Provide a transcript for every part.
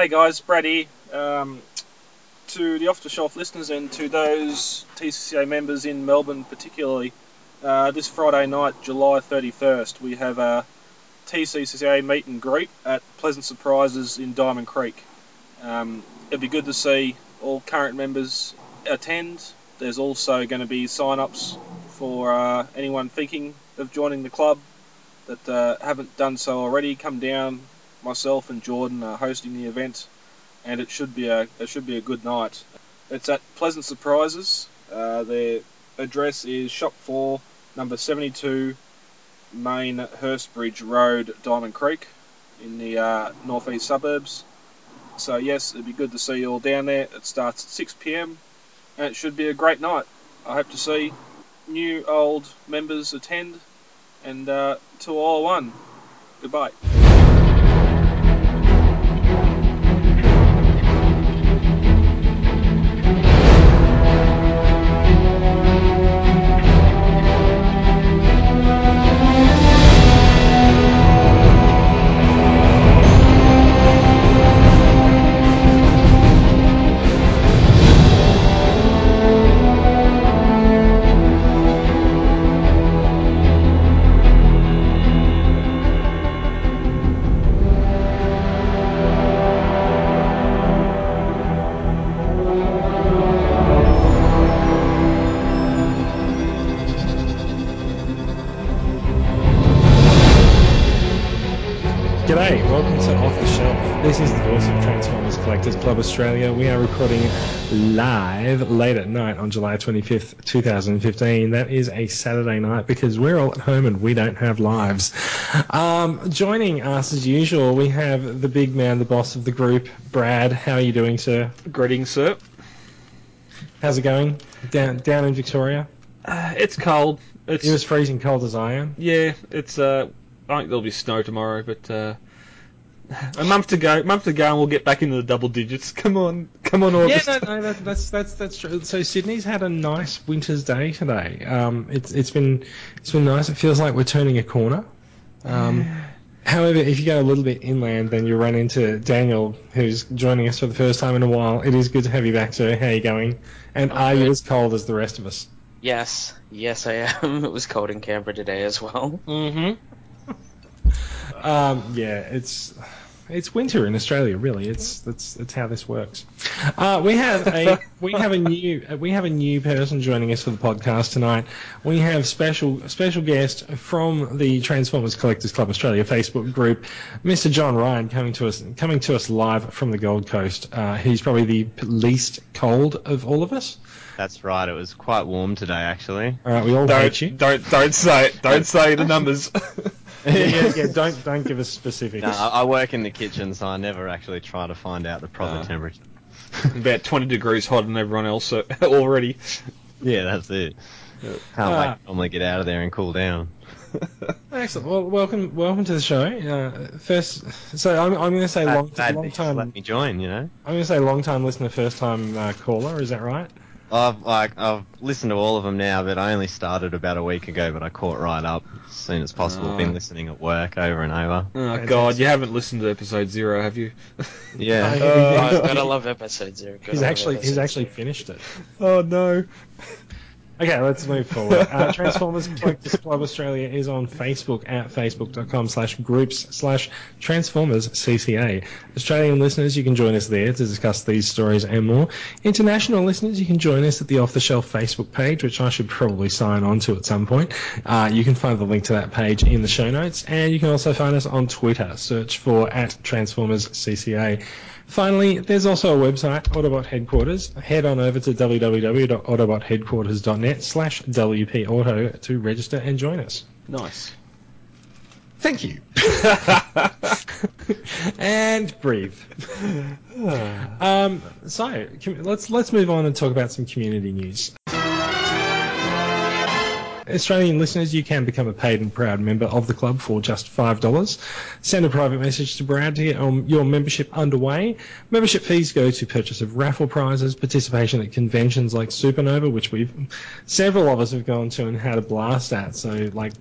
Hey guys, Brady. Um, to the off the shelf listeners and to those TCCA members in Melbourne, particularly, uh, this Friday night, July 31st, we have a TCCA meet and greet at Pleasant Surprises in Diamond Creek. Um, it'd be good to see all current members attend. There's also going to be sign ups for uh, anyone thinking of joining the club that uh, haven't done so already. Come down. Myself and Jordan are hosting the event, and it should be a it should be a good night. It's at Pleasant Surprises. Uh, their address is Shop Four, number 72, Main Hurstbridge Road, Diamond Creek, in the uh, northeast suburbs. So yes, it'd be good to see you all down there. It starts at 6 p.m. and it should be a great night. I hope to see new old members attend, and uh, to all one, goodbye. Australia. We are recording live late at night on July 25th, 2015. That is a Saturday night because we're all at home and we don't have lives. Um, joining us as usual, we have the big man, the boss of the group, Brad. How are you doing, sir? Greetings, sir. How's it going? Down down in Victoria? Uh, it's cold. It's You're as freezing cold as I am. yeah. It's uh. I think there'll be snow tomorrow, but uh, a month to go. Month to go, and we'll get back into the double digits. Come on, come on, August. Yeah, no, no, that, that's that's that's true. So Sydney's had a nice winter's day today. Um, it's it's been it's been nice. It feels like we're turning a corner. Um, however, if you go a little bit inland, then you run into Daniel, who's joining us for the first time in a while. It is good to have you back, sir. How are you going? And I'm are you as cold as the rest of us? Yes, yes, I am. It was cold in Canberra today as well. Mm-hmm. Um, yeah, it's it's winter in Australia. Really, it's that's that's how this works. Uh, we have a we have a new uh, we have a new person joining us for the podcast tonight. We have special special guest from the Transformers Collectors Club Australia Facebook group, Mr. John Ryan, coming to us coming to us live from the Gold Coast. Uh, he's probably the least cold of all of us. That's right. It was quite warm today, actually. All right, we all Don't hate you. don't don't say it. Don't say the numbers. yeah, yeah, yeah, don't don't give us specifics. No, I, I work in the kitchen, so I never actually try to find out the proper Ah. temperature. About 20 degrees hotter than everyone else uh, already. Yeah, that's it. Can't Ah. wait normally get out of there and cool down. Excellent. Well, welcome, welcome to the show. Uh, first, so I'm, I'm going to say long, Glad- glad long time. Let me join. You know, I'm going to say long time listener, first time uh, caller. Is that right? I've like I've listened to all of them now, but I only started about a week ago. But I caught right up as soon as possible. Oh. Been listening at work over and over. Oh God, you haven't listened to episode zero, have you? Yeah. Uh, Oh, gotta love episode zero. Gotta he's love actually he's actually zero. finished it. oh no. Okay, let's move forward. Uh, Transformers Collectors Club Australia is on Facebook at facebook.com slash groups slash Transformers CCA. Australian listeners, you can join us there to discuss these stories and more. International listeners, you can join us at the Off the Shelf Facebook page, which I should probably sign on to at some point. Uh, you can find the link to that page in the show notes, and you can also find us on Twitter. Search for at Transformers CCA. Finally, there's also a website, Autobot Headquarters. Head on over to www.autobotheadquarters.net slash WPAuto to register and join us. Nice. Thank you. and breathe. um, so let's let's move on and talk about some community news. Australian listeners, you can become a paid and proud member of the club for just $5. Send a private message to Brad to get um, your membership underway. Membership fees go to purchase of raffle prizes, participation at conventions like Supernova, which we've several of us have gone to and had a blast at. So, like,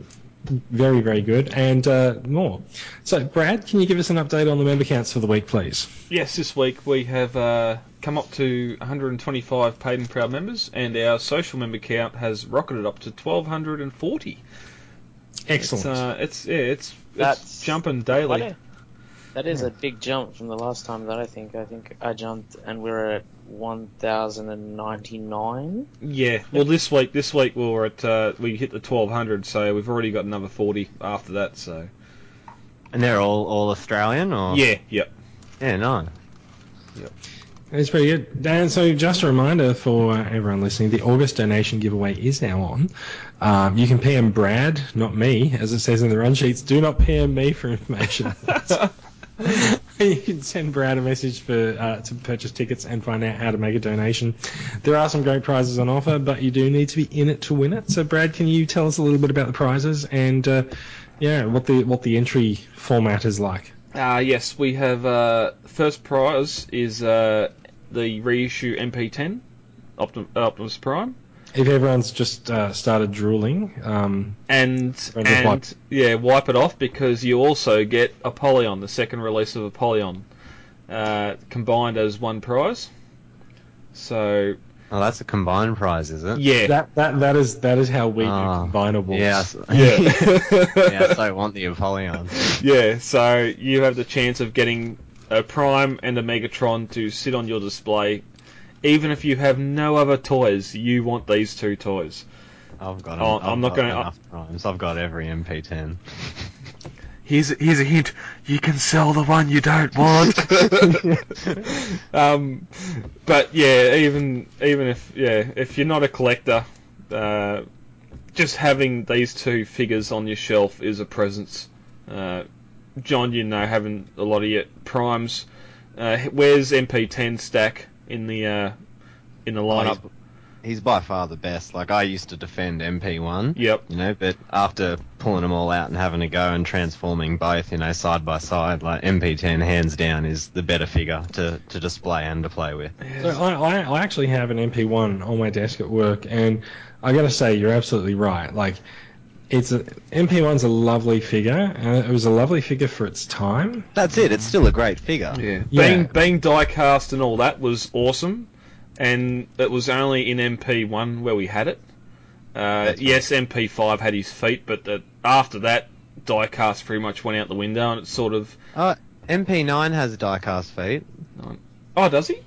very, very good, and uh, more. So, Brad, can you give us an update on the member counts for the week, please? Yes, this week we have uh, come up to 125 paid and proud members, and our social member count has rocketed up to 1,240. Excellent. It's, uh, it's yeah, it's That's it's jumping daily. A- That is a big jump from the last time that I think. I think I jumped and we were at 1,099. Yeah. Well, this week this week we were at uh, we hit the 1,200, so we've already got another 40 after that. So And they're all all Australian, or yeah, yep. yeah, no. It's pretty good. And so, just a reminder for uh, everyone listening, the August donation giveaway is now on. Um, you can PM Brad, not me, as it says in the run sheets. Do not PM me for information. you can send Brad a message for uh, to purchase tickets and find out how to make a donation. There are some great prizes on offer, but you do need to be in it to win it. So, Brad, can you tell us a little bit about the prizes and uh, yeah, what the what the entry format is like? Uh, yes, we have uh, first prize is uh, the reissue MP10 Optim- Optimus Prime. If everyone's just uh, started drooling, um, and And wipe. yeah, wipe it off because you also get Apollyon, the second release of Apollyon, uh, combined as one prize. So Oh, that's a combined prize, is it? yeah, That that that is that is how we Ah, do combinables. Yeah. s- yeah, yes, I want the Apollyon. yeah. So you have the chance of getting a Prime and a Megatron to sit on your display. Even if you have no other toys, you want these two toys. I've got. Oh, I've I'm not gonna- enough primes. I've got every MP10. Here's a, here's a hint. You can sell the one you don't want. um, but yeah, even even if yeah, if you're not a collector, uh, just having these two figures on your shelf is a presence. Uh, John, you know, having a lot of your primes. Uh, where's MP10 stack in the uh, in the Oh, lineup? he's, he's by far the best. Like I used to defend MP1. Yep. You know, but after pulling them all out and having a go and transforming both, you know, side by side, like MP10 hands down is the better figure to, to display and to play with. So I, I, I actually have an MP1 on my desk at work, and I got to say, you're absolutely right. Like, it's a, MP1's a lovely figure, and it was a lovely figure for its time. That's it. It's still a great figure. Yeah. Yeah. Being being die cast and all that was awesome, and it was only in MP1 where we had it. Uh, yes, MP5 had his feet, but the, after that, diecast pretty much went out the window, and it's sort of Oh, MP9 has diecast feet. oh, does he?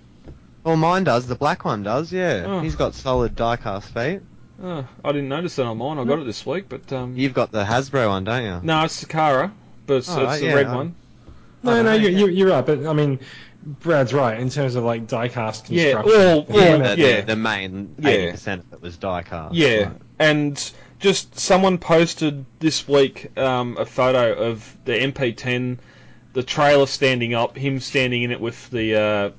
Well, mine does. The black one does. Yeah, Oh. he's got solid diecast feet. Oh, I didn't notice that on mine. I got it this week, but um, You've got the Hasbro one, don't you? no, it's Takara, but it's, Oh, it's right, the yeah, red I- one. No, no, right, you're, yeah. you're, you're right, but I mean, Brad's right in terms of like diecast Yeah, construction. well, Yeah, well, the, yeah. the, the main Yeah. 80% of it was diecast. Yeah, Right. and just someone posted this week um, a photo of the MP10, the trailer standing up, him standing in it with the uh,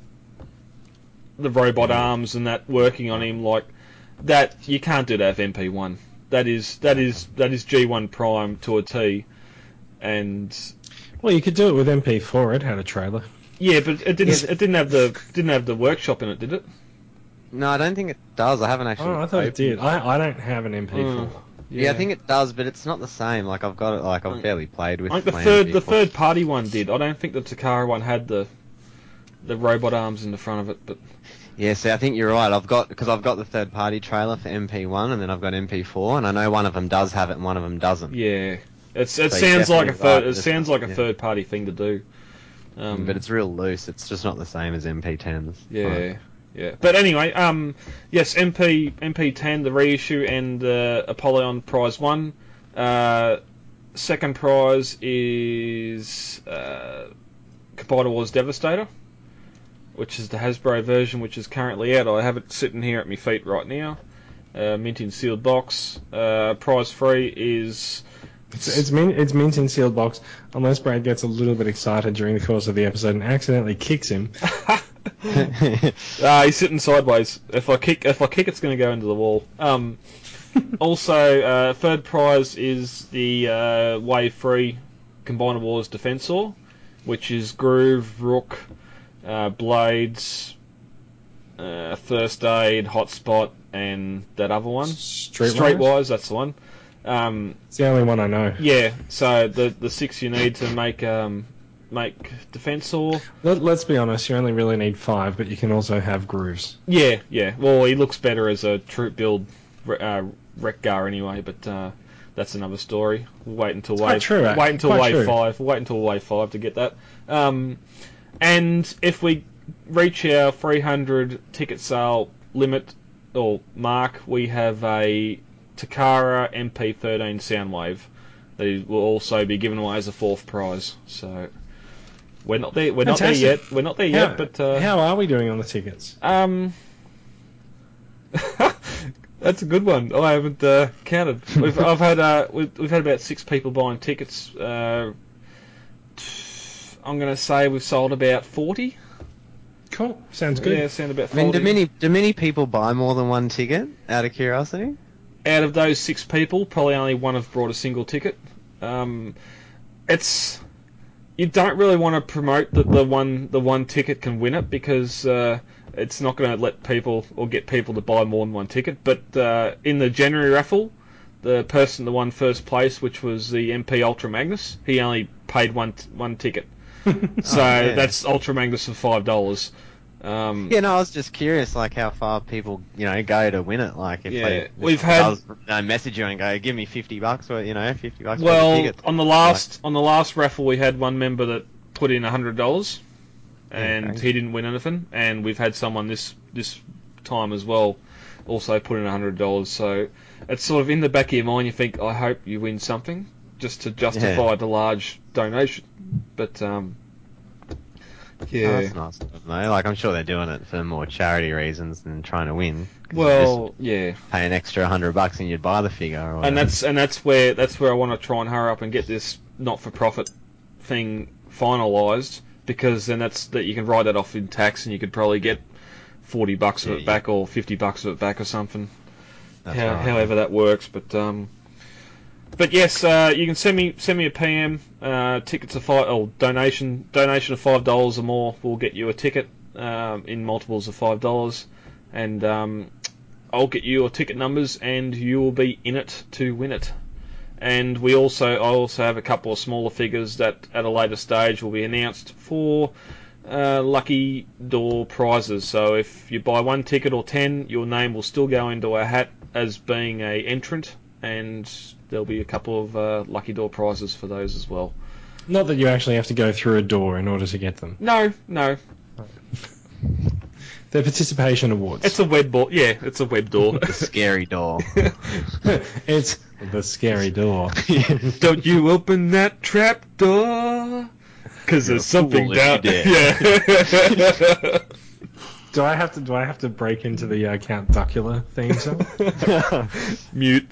the robot arms and that working on him like that. You can't do that with MP1. That is that is that is G1 Prime to a T, and Well, you could do it with MP4. It had a trailer. yeah, but it didn't Yeah, it didn't have the didn't have the workshop in it, did it? No, I don't think it does. I haven't actually. Oh, I thought it did. I, I don't have an MP4. Mm. Yeah. I think it does, but it's not the same. Like I've got it. Like I've Mm. barely played with. I think the third the MP4. third party one did. I don't think the Takara one had the the robot arms in the front of it, but Yeah, see, I think you're right. I've got because I've got the third party trailer for MP1, and then I've got MP4, and I know one of them does have it, and one of them doesn't. yeah, it's it So sounds like a third. Right, it sounds like a yeah. third party thing to do. Um, but it's real loose. It's just not the same as MP10s. yeah. Right. Yeah, but anyway, um, yes, MP MP10, the reissue, and uh, Apollyon Prize One. Uh, second prize is uh, Combiner Wars Devastator, which is the Hasbro version, which is currently out. I have it sitting here at my feet right now. Uh, mint in sealed box. Uh, prize free is It's, it's mint it's mint in sealed box unless Brad gets a little bit excited during the course of the episode and accidentally kicks him. Ah, he's sitting sideways. If I kick, if I kick, it's going to go into the wall. Um, also, uh, third prize is the uh, Wave Free Combiner Wars Defensor, which is Groove, Rook, uh, Blades, uh, First Aid, Hotspot, and that other one. Streetwise? Streetwise, that's the one. Um, It's the only one I know. yeah, so the the six you need to make um, make defensor. Let, let's be honest, you only really need five, but you can also have grooves. Yeah, yeah. Well, he looks better as a troop build uh, Rekgar anyway, but uh, that's another story. We'll wait until quite wave. true, eh? Wait until Quite wave true. five. We'll wait until wave five to get that. Um, and if we reach our 300 ticket sale limit or mark, we have a Takara MP13 Soundwave that will also be given away as a fourth prize. So we're not there. We're not there yet. We're not there How, yet. But uh, how are we doing on the tickets? um, that's a good one. I haven't uh, counted. We've I've had uh, we've, we've had about six people buying tickets. Uh, I'm gonna say we've sold about forty. Cool. Sounds good. Yeah, sound about I mean, forty. do many do many people buy more than one ticket? Out of curiosity. Out of those six people, probably only one have brought a single ticket. Um, it's you don't really want to promote that the one the one ticket can win it because uh, it's not going to let people or get people to buy more than one ticket. But uh, in the January raffle, the person that won first place, which was the MP Ultra Magnus, he only paid one one ticket. So yeah. that's Ultra Magnus for five dollars. Um, Yeah, no, I was just curious, like how far people, you know, go to win it. Like if Yeah, they, we've had- you know, message you and go, give me fifty bucks, or you know, fifty bucks. Well, on the last on the last raffle, we had one member that put in hundred dollars, and Okay. he didn't win anything. And we've had someone this this time as well, also put in hundred dollars. So it's sort of in the back of your mind. You think, I hope you win something, just to justify the large donation. But um, Oh, yeah. that's nice though. Like I'm sure they're doing it for more charity reasons than trying to win. well, yeah. pay an extra hundred bucks and you'd buy the figure. Or and whatever. that's and that's where that's where I want to try and hurry up and get this not-for-profit thing finalised because then that's that you can write that off in tax and you could probably get forty bucks of Yeah, it yeah. back or fifty bucks of it back or something. That's how, right. However that works, but um, but yes, uh, you can send me send me a PM. Uh, tickets of five or donation donation of five dollars or more will get you a ticket um, in multiples of five dollars, and um, I'll get you your ticket numbers and you will be in it to win it. And we also I also have a couple of smaller figures that at a later stage will be announced for uh, lucky door prizes. So if you buy one ticket or ten, your name will still go into a hat as being a entrant, and there'll be a couple of uh, lucky door prizes for those as well. Not that you actually have to go through a door in order to get them. No, no, They're participation awards. it's a web door. Yeah, it's a web door. the scary door. it's the scary door. Don't you open that trap door? Because there's something down. there. Yeah. Do I have to? Do I have to break into the uh, Count Duckula theme song? Mute.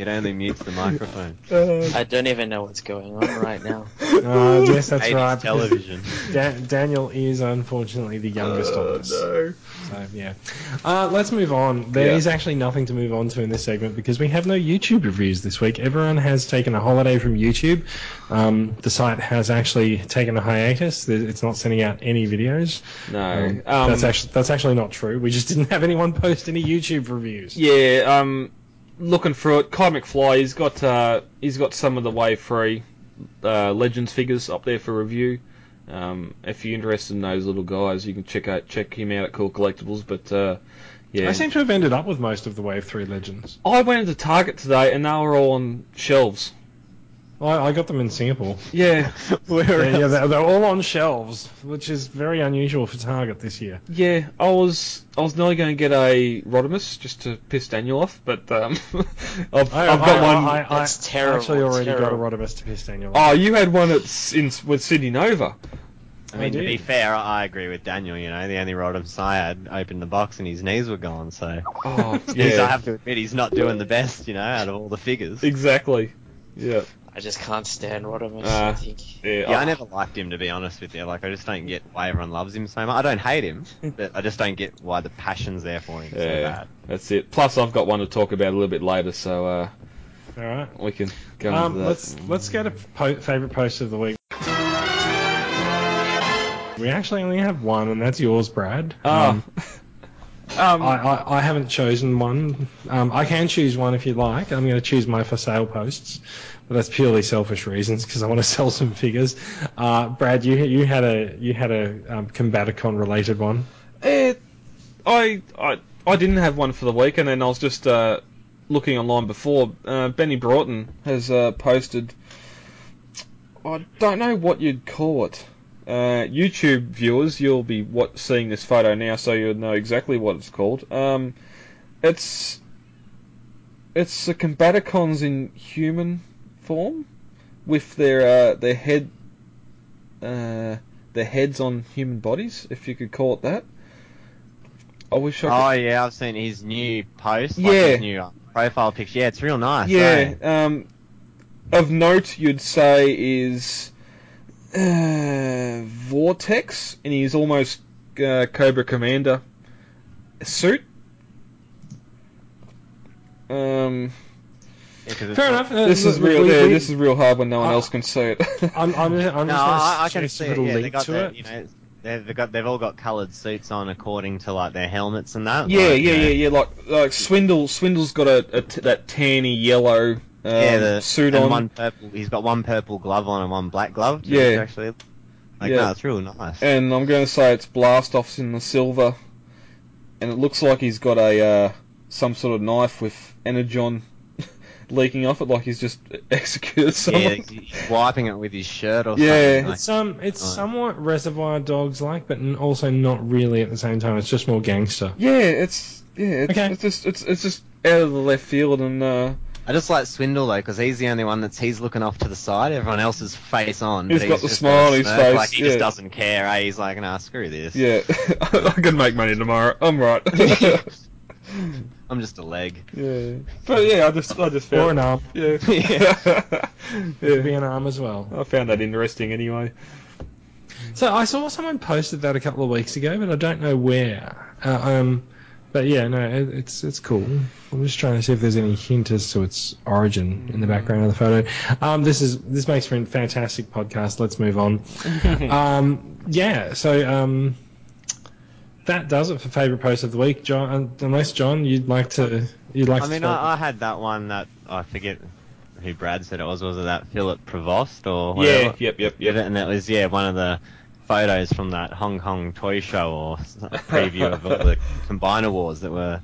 it only mutes the microphone. I don't even know what's going on right now. Uh, yes, that's right. television. Da- Daniel is unfortunately the youngest Oh, of us. So yeah. Uh, let's move on. There is Yeah. actually nothing to move on to in this segment because we have no YouTube reviews this week. Everyone has taken a holiday from YouTube. Um, the site has actually taken a hiatus. It's not sending out any videos. No. Um, Um, that's actually that's actually not true. We just didn't have anyone post any YouTube reviews. Yeah, um, looking through it, Kai McFly, he's got uh, he's got some of the Wave Three uh, Legends figures up there for review. Um, if you're interested in those little guys, you can check out check him out at Cool Collectibles. But uh, yeah, I seem to have ended up with most of the Wave Three Legends. I went into Target today and they were all on shelves. I, I got them in Singapore. Yeah, Where Yeah, yeah they're, they're all on shelves, which is very unusual for Target this year. yeah. I was I was nearly going to get a Rodimus just to piss Daniel off, but um, I've, I, I've got I- one. I, I, That's I terrible, actually already terrible. got a Rodimus to piss Daniel. Off. Oh, you had one at in with Sydney Nova. I mean, to be fair, I agree with Daniel. You know, the only Rodimus I had opened the box and his knees were gone. So, Oh, yeah. I have to admit, he's not doing the best. You know, out of all the figures. Exactly. Yeah. I just can't stand Rodimus. Uh, I think. Yeah. Yeah, I- I never liked him to be honest with you. Like, I just don't get why everyone loves him so much. I don't hate him, but I just don't get why the passion's there for him so Yeah, bad. that's it. Plus, I've got one to talk about a little bit later, so uh, All right. we can go Um, that. let's let's get a po- favorite post of the week. We actually only have one, and that's yours, Brad. Ah. Um, Um, I, I, I haven't chosen one. Um, I can choose one if you like. I'm going to choose my for sale posts, but that's purely selfish reasons because I want to sell some figures. Uh, Brad, you you had a you had a um, Combaticon related one. Eh, I, I I didn't have one for the week, and then I was just uh, looking online before. Uh, Benny Broughton has uh, posted. I don't know what you'd call it. Uh, YouTube viewers, you'll be what seeing this photo now, so you'll know exactly what it's called. Um, it's it's the Combaticons in human form, with their uh, their head uh, their heads on human bodies, if you could call it that. I wish I could. Oh yeah, I've seen his new post. Like Yeah. his new uh, profile picture. Yeah, it's real nice. Yeah. eh? Um, of note, you'd say is uh, Vortex, and he's almost uh, Cobra Commander suit. Um, Yeah, 'cause it's Fair enough. Uh, this is real. we- yeah, we- this is real hard when no one Uh, else can see it. I'm, I'm, I'm No, going I, I can see it. Yeah, they got to their, it. you know, they've they've got they've all got coloured suits on according to like their helmets and that. yeah, like, yeah, you know. yeah, yeah. Like like Swindle. Swindle's got a, a t- that tanny yellow um, yeah, the suit on. one purple. He's got one purple glove on and one black glove. too, Yeah. actually. Like, Yeah. no, it's real nice. and I'm going to say it's Blastoff's in the silver, and it looks like he's got a uh, some sort of knife with energon leaking off it, like he's just executed someone. yeah, he's wiping it with his shirt or Yeah. something. Like, It's um, it's Right. somewhat Reservoir Dogs like, but also not really at the same time. It's just more gangster. Yeah, it's yeah, it's, Okay. it's just it's it's just out of the left field, and uh, I just like Swindle though, because he's the only one that's he's looking off to the side. Everyone else is face on. He's but got the just smile on his face, Like he yeah. just doesn't care. Eh? He's like, nah, screw this. yeah, I can make money tomorrow. I'm right. I'm just a leg. yeah, but yeah, I just I just found Or an arm. yeah, Could be an arm as well. I found that interesting anyway. So I saw someone posted that a couple of weeks ago, but I don't know where. Uh, um, but yeah, no, it, it's it's cool. I'm just trying to see if there's any hint as to its origin in the background of the photo. Um, this is this makes for a fantastic podcast. Let's move on. um, yeah, so um, that does it for favorite post of the week, John. Unless John, you'd like to, you'd like I to. mean, throw- I, I had that one that I forget who Brad said it was. Was it that Philip Prevost or Yeah, yep, yep, yep. and that was yeah one of the photos from that Hong Kong toy show or s- a preview of all the Combiner Wars that were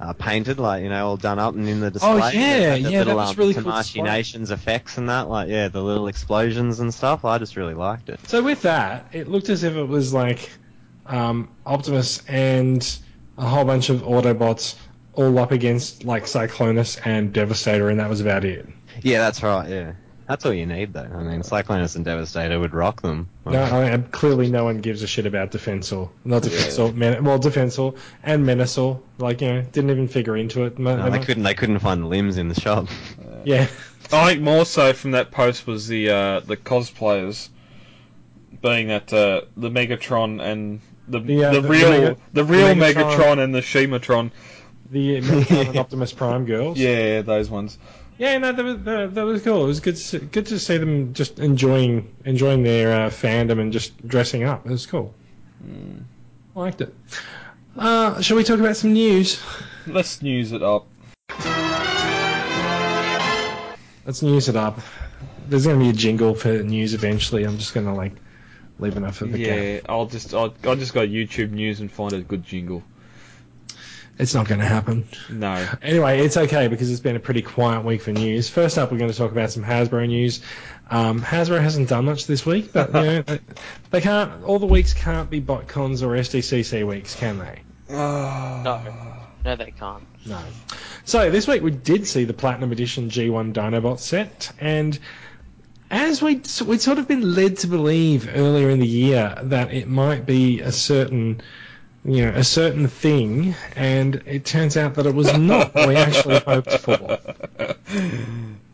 uh, painted, like you know, all done up and in the display. Oh, They yeah, had the yeah, that little, was um, really cool Tamashii display. Nations effects and that, like yeah, the little explosions and stuff. I just really liked it. So with that, it looked as if it was like um, Optimus and a whole bunch of Autobots all up against like Cyclonus and Devastator, and that was about it. Yeah, that's right. Yeah, that's all you need though. I mean, Cyclonus and Devastator would rock them. No, I mean, clearly no one gives a shit about Defensor. Not Defensor, Men- well, Defensor and Menacor. Like, you know, didn't even figure into it. Mo- No, they they couldn't. They couldn't find the limbs in the shop. Yeah. I think more so from that post was the uh, the cosplayers being that uh, the Megatron and the The, uh, the, the- real Mega- the real Megatron- Megatron. and the Shematron. The Megatron and Optimus Prime girls. Yeah, those ones. Yeah, no, that was that, that was cool. It was good to see, good to see them just enjoying enjoying their uh, fandom and just dressing up. It was cool. I liked it. Uh, shall we talk about some news? Let's news it up. Let's news it up. There's going to be a jingle for news eventually. I'm just going to like leave enough of the gap. Yeah, I'll just I'll, I'll just go YouTube News and find a good jingle. It's not going to happen. No. Anyway, it's okay because it's been a pretty quiet week for news. First up, we're going to talk about some Hasbro news. Um, Hasbro hasn't done much this week, but you know, they, they can't. All the weeks can't be BotCons or SDCC weeks, can they? No, no, they can't. No. So this week we did see the Platinum Edition G1 Dinobot set, and as we we'd sort of been led to believe earlier in the year that it might be a certain, you know, a certain thing, and it turns out that it was not what we actually hoped for.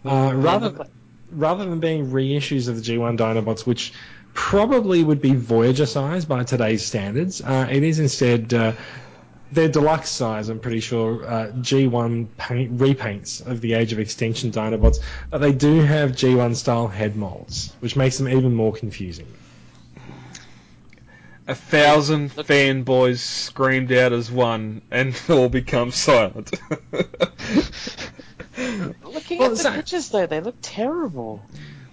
Uh, rather, rather than being reissues of the G1 Dinobots, which probably would be Voyager size by today's standards, uh, it is instead. Uh, they're deluxe size, I'm pretty sure, uh, G1 paint, repaints of the Age of Extinction Dinobots, but they do have G1 style head molds, which makes them even more confusing. A thousand fanboys screamed out as one, and all become silent. Looking Well, at the so- pictures though, they look terrible.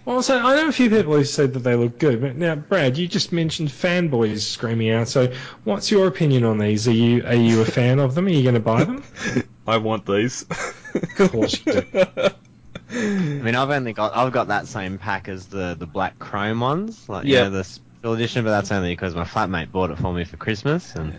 Well, so I know a few people who said that they look good, but now, Brad, you just mentioned fanboys screaming out. So, what's your opinion on these? Are you are you a fan of them? Are you going to buy them? I want these. Of course you do. I mean, I've only got I've got that same pack as the the black chrome ones, like Yeah. yeah, the special edition. But that's only because my flatmate bought it for me for Christmas, and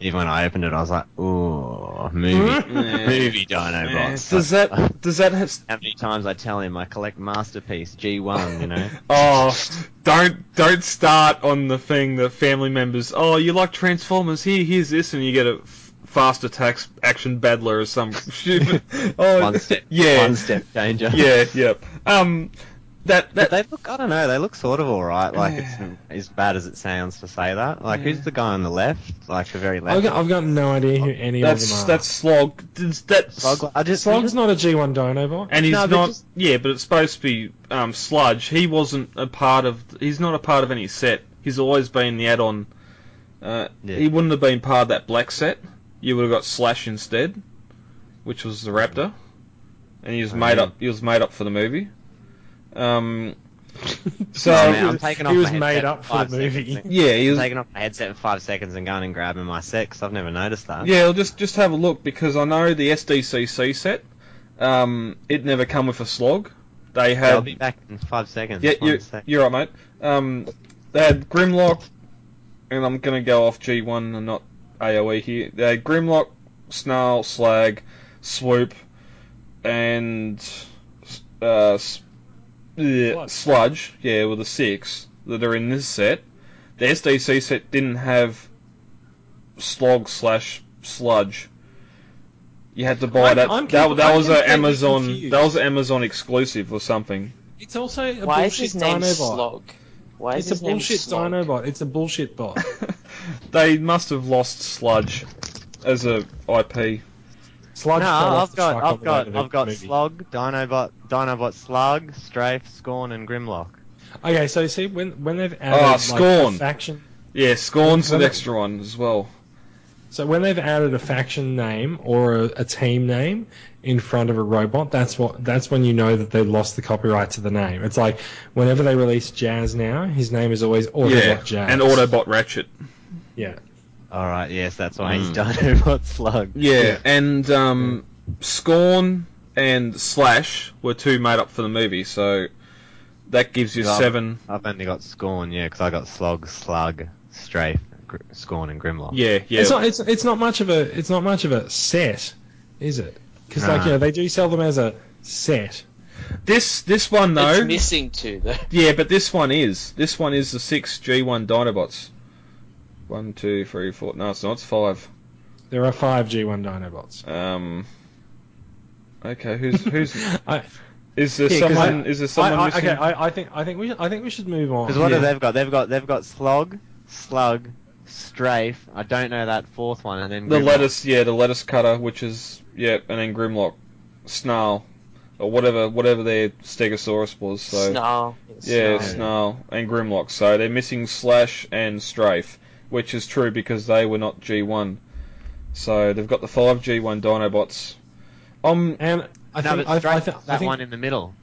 even when I opened it, I was like, "Ooh, movie, movie Dino Dinobots." Does that does that have? How many times I tell him I collect masterpiece G1, you know? Oh, don't don't start on the thing that family members. Oh, you like Transformers? Here, here's this, and you get a f- fast attacks action battler or some stupid. Oh, one step, yeah, one step danger. yeah, yep. Um, that that they look, I don't know, they look sort of alright. Like, it's as bad as it sounds to say that. Like, who's the guy on the left? Like, the very left? I've got, I've got no idea who any of that's them are. that's Slog. Does That Slug- I just, Slog's not a G1 Dinobot. and he's No, not. just- Yeah, but it's supposed to be um, Sludge. He wasn't a part of. He's not a part of any set. He's always been the add-on. Uh, Yeah. He wouldn't have been part of that black set. You would have got Slash instead, which was the Raptor, and he was Oh, made yeah. up. He was made up for the movie. Um, so Oh, man, I'm taking off he was my made up for the movie. seconds. yeah, he I'm was. taking off my headset in five seconds and going and grabbing my set 'cause I've never noticed that. Yeah, well, just just have a look because I know the SDCC set. Um, it never come with a slog. They had. I'll be back in five seconds. Yeah, you, sec. you're right, mate. Um, they had Grimlock, and I'm going to go off G1 and not AoE here. They had Grimlock, Snarl, Slag, Swoop, and uh, s- yeah, Sludge. Sludge, yeah, with the six that are in this set. The SDC set didn't have Slog slash Sludge. You had to buy I'm- that. I'm that that was a completely Amazon. confused. That was an Amazon exclusive or something. It's also a Why is bullshit his name Dinobot. Slog? Why is It's a name bullshit Slog? Dinobot. It's a bullshit bot. they must have lost Sludge as a IP. Sludge No, I've got, I've got, I've got movie. Slug, Dinobot, Dinobot Slug, Strafe, Scorn, and Grimlock. Okay, so you see when when they've added Ah, like, Scorn. a faction. Yeah, Scorn's Well, an that- extra one as well. So when they've added a faction name or a, a team name in front of a robot, that's what that's when you know that they've lost the copyright to the name. It's like whenever they release Jazz now, his name is always Autobot yeah, Jazz. and Autobot Ratchet. Yeah. Alright, yes, that's why he's Mm. Dinobot Slug. Yeah, and um, Scorn and Slash were two made up for the movie, so that gives you Yeah. seven. I've only got Scorn, yeah, because I got Slog, Slug, Strafe, Gr- Scorn, and Grimlock. Yeah, yeah. It's not it's it's not much of a it's not much of a set, is it? Because like Nah. you know they do sell them as a set. this this one though. It's missing two though. Yeah, but this one is. This one is the six G1 Dinobots. One, two, three, four. No, it's not. It's five. There are five G1 Dinobots. Um. Okay, who's who's I, is there Yeah, 'cause someone? I- is there someone I, I, missing? okay, I, I think I think we should, I think we should move on. Because what Yeah. have they've got? They've got they've got Slog, Slug, Strafe. I don't know that fourth one, and then the Grimlock. lettuce, yeah, the lettuce cutter, which is yeah, and then Grimlock, Snarl, or whatever whatever their Stegosaurus was. So Snarl. yeah, Snarl. Snarl and Grimlock. So they're missing Slash and Strafe, which is true because they were not G1. So they've got the five G1 Dinobots. Um, and I no, think but I, I, Strafe th- is I that think one in the middle.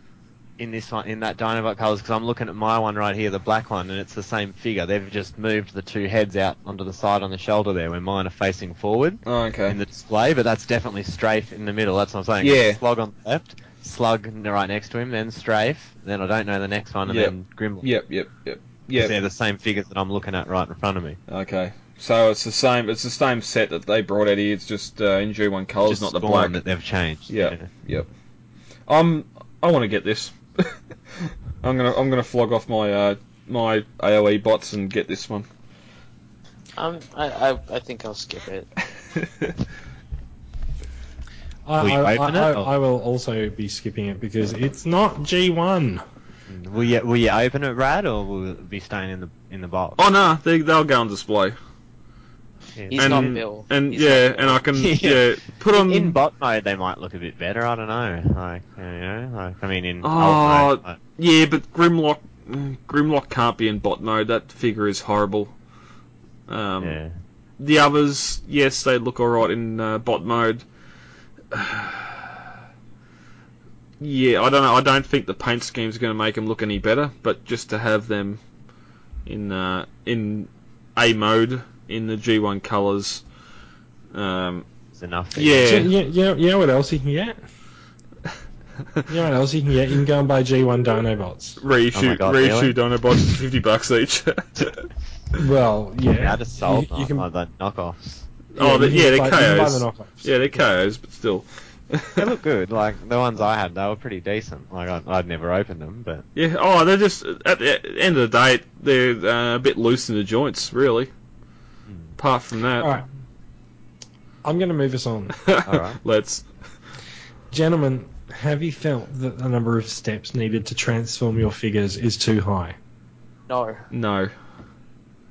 In this one, in that Dinobot colours, because I'm looking at my one right here, the black one, and it's the same figure. They've just moved the two heads out onto the side on the shoulder there, where mine are facing forward oh, okay. in the display. But that's definitely Strafe in the middle. That's what I'm saying. Yeah. Slug on the left, Slug right next to him, then Strafe, then I don't know the next one, and Yep. then Grimlock. Yep, yep, yep, 'Cause yep. They're the same figures that I'm looking at right in front of me. Okay. So it's the same. It's the same set that they brought out here. It's just uh, in G1 colours, Just not the Spawn black. that they've changed. Yeah. Yep. Um, I want to get this. I'm gonna I'm gonna flog off my uh, my AOE bots and get this one. Um, I, I, I think I'll skip it. I, Will I, I, I will also be skipping it because it's not G1. Will you will you open it, Rad, or will it be staying in the in the box? oh no, they they'll go on display. Yeah. He's and not Bill. and He's yeah, not and I can Yeah. yeah, put on. in, in bot mode, they might look a bit better. I don't know. Like you know, like I mean, in Oh, alt mode, like, yeah, but Grimlock Grimlock can't be in bot mode. That figure is horrible. Um, Yeah. The others, yes, they look alright in uh, bot mode. yeah, I don't know. I don't think the paint scheme's going to make them look any better, but just to have them in uh, in A mode in the G1 colours, um, It's enough. for Yeah. So, you, you, know, you know what else you can get? You know what else you can get? You can go and buy G1 Dinobots. reissue Oh my God, reissue really? Dinobots for fifty bucks each. Well, yeah. Yeah, I just sold you, you can, like the knockoffs. oh, the, you yeah, they're buy- you can buy KOs. the. Yeah, they're KOs, but still. They look good. Like the ones I had, they were pretty decent. Like I, I'd never opened them, but Yeah. Oh, they're just at the end of the day, they're uh, a bit loose in the joints, really. Apart from that, All right. I'm going to move us on. Alright. let's. Gentlemen, have you felt that the number of steps needed to transform your figures is too high? No. No.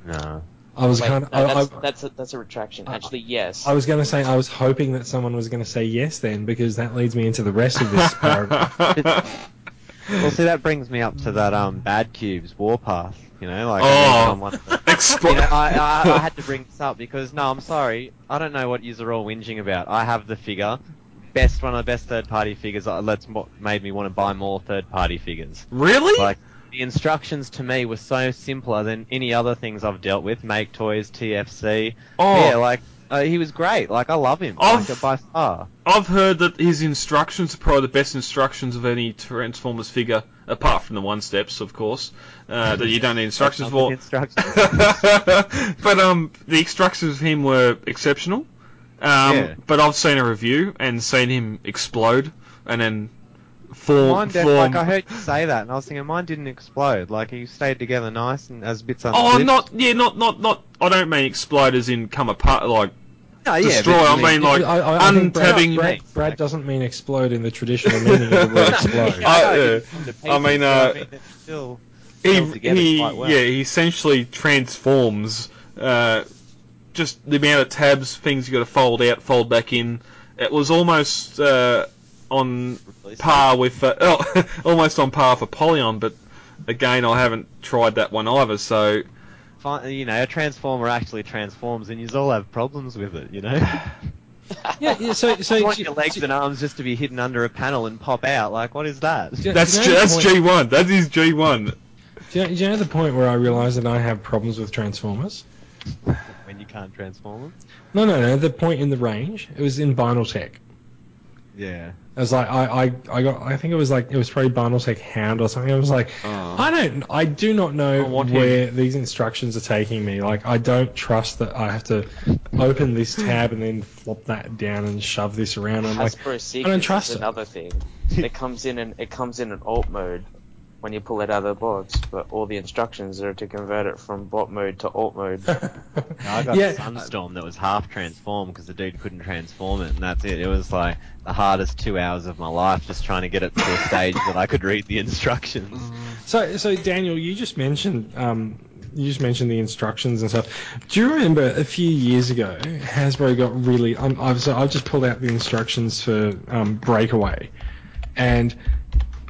no. I was Wait, kind of. no, I, that's, I, that's, a, that's a retraction. Actually, yes. I was going to say I was hoping that someone was going to say yes then because that leads me into the rest of this paragraph. Well, see, that brings me up to that um Bad Cubes Warpath. You know, like I Oh. need someone. To, you know, I, I I had to bring this up because no, I'm sorry, I don't know what you're all whinging about. I have the figure, best one of the best third party figures. uh, That's what made me want to buy more third party figures. really? Like the instructions to me were so simpler than any other things I've dealt with. Make Toys, TFC. oh, Yeah, like uh, he was great. Like I love him. I've- Like, by far. I've heard that his instructions are probably the best instructions of any Transformers figure, apart from the one steps, of course. Uh, that you don't need instructions for. instructions. but um, the instructions of him were exceptional. Um, Yeah. But I've seen a review and seen him explode and then form. Mine def- form like I heard you say that, and I was thinking mine didn't explode. Like you stayed together nice and as bits Oh, unzipped. not yeah, not not not. I don't mean explode as in come apart, like no, yeah, destroy. but, I mean, like I, I, I think Brad, untabbing. Brad, Brad doesn't mean explode in the traditional meaning of the word explode. Yeah, I know, Uh, it didn't come to I mean, uh, mean, still he, he quite well. yeah, he essentially transforms. Uh, just the amount of tabs, things you got to fold out, fold back in. It was almost uh, on par with, uh, oh, almost on par for Polyon, but again, I haven't tried that one either. So you know, a transformer actually transforms, and you all have problems with it. You know, yeah, yeah, so, so you want your legs and arms just to be hidden under a panel and pop out. Like, what is that? Yeah. that's you know G- that's G1. That is G one. Do you, know, do you know the point where I realised that I have problems with Transformers? when you can't transform them. No, no, no. The point in the range. It was in Binaltech. Yeah. I was like, I, I, I got, I think it was like, it was probably Binaltech Hound or something. I was like, Oh. I don't, I do not know I want him. where these instructions are taking me. Like, I don't trust that I have to open this tab and then flop that down and shove this around. I'm like, don't trust is it. another thing. it comes in and it comes in an alt mode when you pull it out of the box, but all the instructions are to convert it from bot mode to alt mode. I got Yeah. a Sunstorm that was half transformed because the dude couldn't transform it, and that's it. It was like the hardest two hours of my life just trying to get it to a stage that I could read the instructions. So, so Daniel, you just mentioned um, you just mentioned the instructions and stuff. Do you remember a few years ago, Hasbro got really? Um, I've so I've just pulled out the instructions for um, Breakaway, and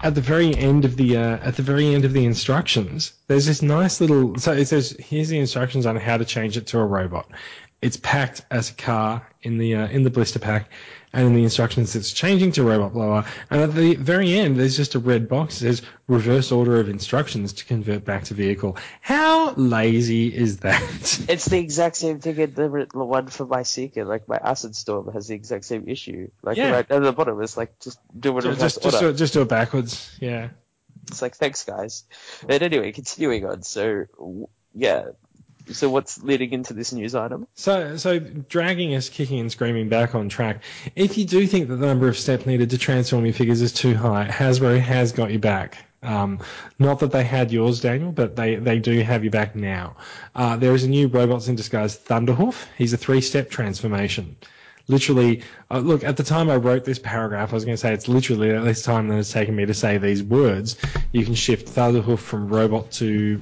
at the very end of the uh, at the very end of the instructions, there's this nice little. So it says, "Here's the instructions on how to change it to a robot." It's packed as a car in the uh, in the blister pack, and in the instructions it's changing to robot blower. And at the very end, there's just a red box that says reverse order of instructions to convert back to vehicle. How lazy is that? It's the exact same thing in the, the one for my Seeker, like my Acid Storm has the exact same issue. Like Yeah. right at the bottom, it's like just do it just, just, do, just do it backwards. Yeah. It's like thanks guys. But anyway, continuing on. So yeah. So what's leading into this news item? So, so dragging us kicking and screaming back on track. If you do think that the number of steps needed to transform your figures is too high, Hasbro has got you back. Um, not that they had yours, Daniel, but they, they do have you back now. Uh, there is a new Robots in Disguise Thunderhoof. He's a three-step transformation. Literally, uh, look, at the time I wrote this paragraph, I was going to say it's literally at this time that it's taken me to say these words. You can shift Thunderhoof from robot to.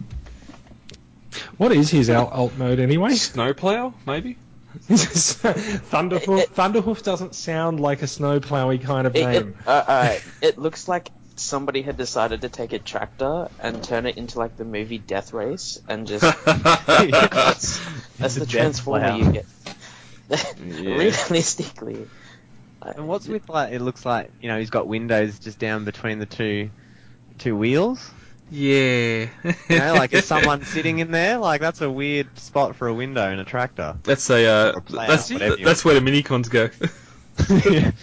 What is his alt, alt mode anyway? Snowplow, maybe. Thunderhoof. Thunderhoof doesn't sound like a snowplowy kind of It, name. it, uh, uh, it looks like somebody had decided to take a tractor and turn it into like the movie Death Race and just that's, that's the transformer Plow. you get. Realistically, And what's with like? It looks like you know he's got windows just down between the two two wheels. Yeah. You know, like is someone sitting in there? Like that's a weird spot for a window in a tractor. That's a uh, Or that's that's where the minicons go.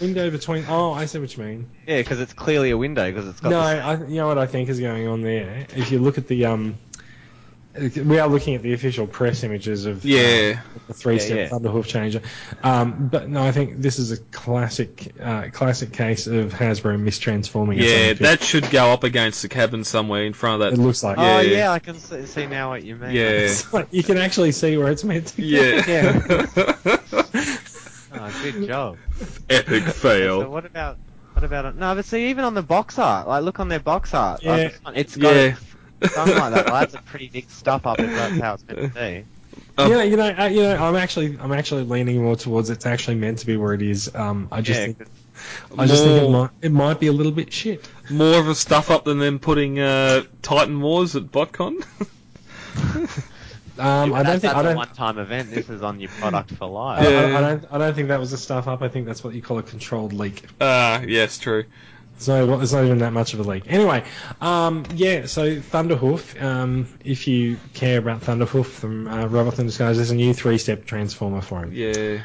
Window between. Oh, I see what you mean. Yeah, because it's clearly a window because it's got. No, the- I, you know what I think is going on there. If you look at the um, we are looking at the official press images of uh, Yeah. the three-step Yeah, yeah. Thunderhoof changer. Um, but no, I think this is a classic, uh, classic case of Hasbro mistransforming. its Yeah, own that should go up against the cabin somewhere in front of that. It looks like. oh yeah. yeah. I can see, see now what you mean. Yeah. Like you can actually see where it's meant to. Go. Yeah. Oh, good job. Epic So fail. what about what about it? no? But see, even on the box art, like look on their box art. Yeah. Like, it's got Yeah. it done like that. Like, that's a pretty big stuff up if that's how it's meant to be. Um, yeah, you know, uh, you know, I'm actually, I'm actually leaning more towards it's actually meant to be where it is. Um, I just Yeah, think, 'cause- I just think it might, it might be a little bit shit. More of a stuff up than them putting uh, Titan Wars at BotCon. Um, I don't that's, think, I that's a don't, one-time event. This is on your product for I, life. I- Yeah. I don't, I don't think that was a stuff up. I think that's what you call a controlled leak. Ah, yes, true. So it's not even that much of a leak. Anyway, um, yeah. So Thunderhoof. Um, if you care about Thunderhoof from uh, Robot in Disguise, there's a new three-step transformer for him. Yeah.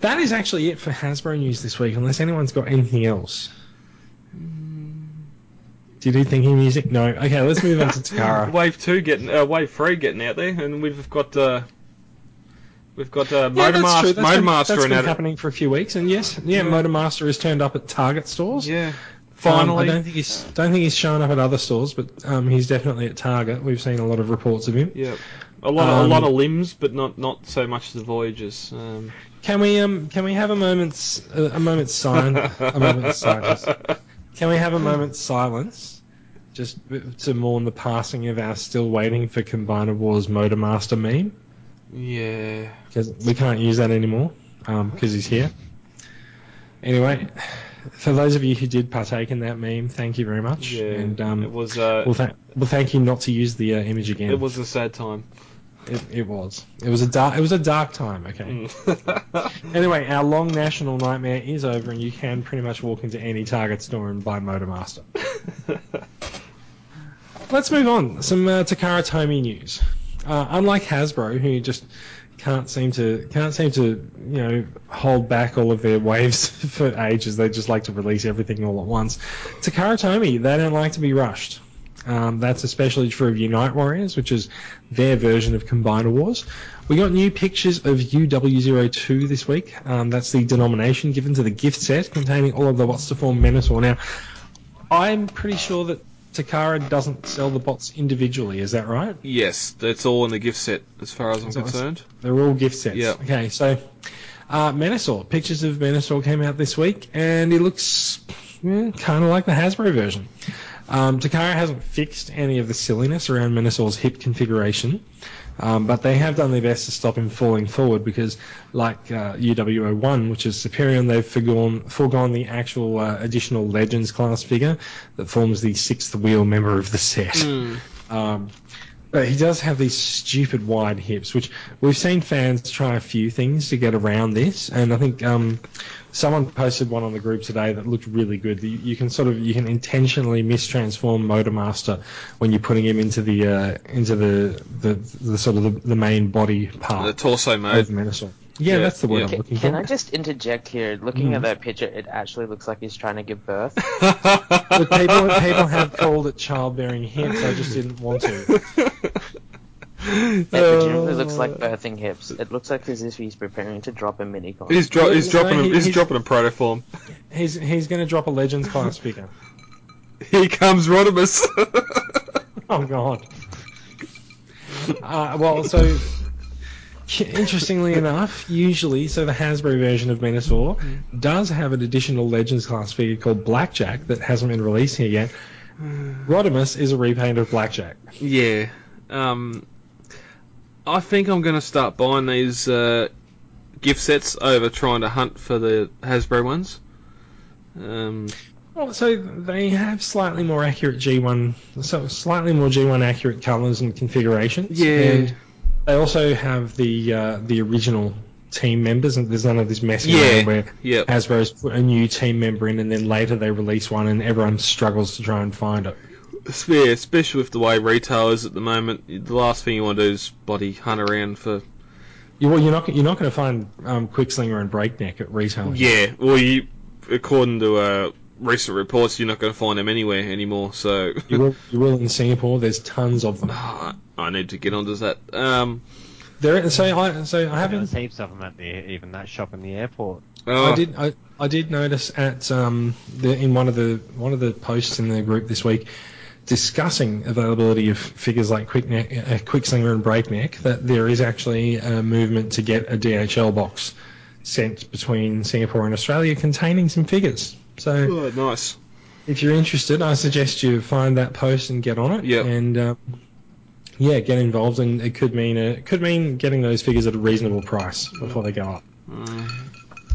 That is actually it for Hasbro news this week, unless anyone's got anything else. Did he think music? No. Okay, let's move on to Takara. Wave two getting, uh, Wave three getting out there, and we've got, uh, we've got uh, Yeah, Motormaster, Motor been, Master that's and been at it. happening for a few weeks, and yes, yeah, Motormaster has turned up at Target stores. Yeah. Um, Finally. I don't think he's don't think he's shown up at other stores, but um, he's definitely at Target. We've seen a lot of reports of him. yeah. A lot, of, Um, a lot of limbs, but not, not so much the Voyagers. Um, Can we um can we have a moment's uh, a moment's sign a moment's silence? Can we have a moment's silence just to mourn the passing of our still waiting for Combiner Wars Motormaster meme yeah. because we can't use that anymore because he's here. Anyway, for those of you who did partake in that meme, thank you very much. Yeah. And um, it was, uh, we'll, th- we'll thank you not to use the uh, image again. it was a sad time. It, it was. It was a dark. It was a dark time. Okay. Mm. Anyway, our long national nightmare is over, and you can pretty much walk into any Target store and buy Motormaster. Let's move on. Some uh, Takara Tomy news. Uh, unlike Hasbro, who just can't seem to can't seem to you know hold back all of their waves for ages, they just like to release everything all at once. Takara Tomy, they don't like to be rushed. Um, that's especially true of Unite Warriors, which is their version of Combiner Wars. We got new pictures of UW02 this week. Um, that's the denomination given to the gift set containing all of the bots to form Menasor. Now, I'm pretty sure that Takara doesn't sell the bots individually. Is that right? yes, that's all in the gift set, as far as I'm it's- concerned. They're all gift sets. Yeah. Okay, so uh, Menasor. Pictures of Menasor came out this week, and it looks kind of like the Hasbro version. Um, Takara hasn't fixed any of the silliness around Menasor's hip configuration, um, but they have done their best to stop him falling forward because, like uh, UW01, which is Superion, they've foregone, foregone the actual uh, additional Legends class figure that forms the sixth wheel member of the set. Um, but he does have these stupid wide hips, which we've seen fans try a few things to get around this, and I think um, someone posted one on the group today that looked really good. You, you can sort of you can intentionally mistransform Motormaster when you're putting him into the uh, into the, the the sort of the, the main body part The torso of mode. Menasor. Yeah, Yeah, that's the word yeah. I'm Can, looking can for. I just interject here? Looking Mm. at that picture, it actually looks like he's trying to give birth. But people people have called it childbearing hips. I just didn't want to. It legitimately looks like birthing hips. It looks like as if he's preparing to drop a mini con. He's, dro- he's Yeah, dropping. he- a, he's, he's- dropping a protoform. He's he's going to drop a Legends class figure. Here comes Rodimus. Oh God. Uh, well, so interestingly enough, usually, so the Hasbro version of Menasor does have an additional Legends class figure called Blackjack that hasn't been released here yet. Rodimus is a repaint of Blackjack. yeah. Um, I think I'm going to start buying these uh, gift sets over trying to hunt for the Hasbro ones. Um, Well, so they have slightly more accurate G1, so slightly more G1 accurate colours and configurations. Yeah. And they also have the uh, the original team members, and there's none of this messing Yeah. around where Yep. Hasbro's put a new team member in, and then later they release one, and everyone struggles to try and find it. Yeah, especially with the way retail is at the moment. The last thing you want to do is bloody hunt around for. You, well, you're not you're not going to find um, Quickslinger and Breakneck at retail. Yeah, well, you, according to uh, recent reports, you're not going to find them anywhere anymore. So You will, you will in Singapore. There's tons of them. I need to get onto that. Um, There, so I so I haven't There's heaps of them at the even that shop in the airport. oh, I did. I, I did notice at um, the, in one of the one of the posts in the group this week, discussing availability of figures like Quickneck, uh, Quickslinger and Breakneck, that there is actually a movement to get a DHL box sent between Singapore and Australia containing some figures. So Oh, nice. if you're interested, I suggest you find that post and get on it. Yeah. And um, yeah, get involved, and it could mean a, it could mean getting those figures at a reasonable price before they go up.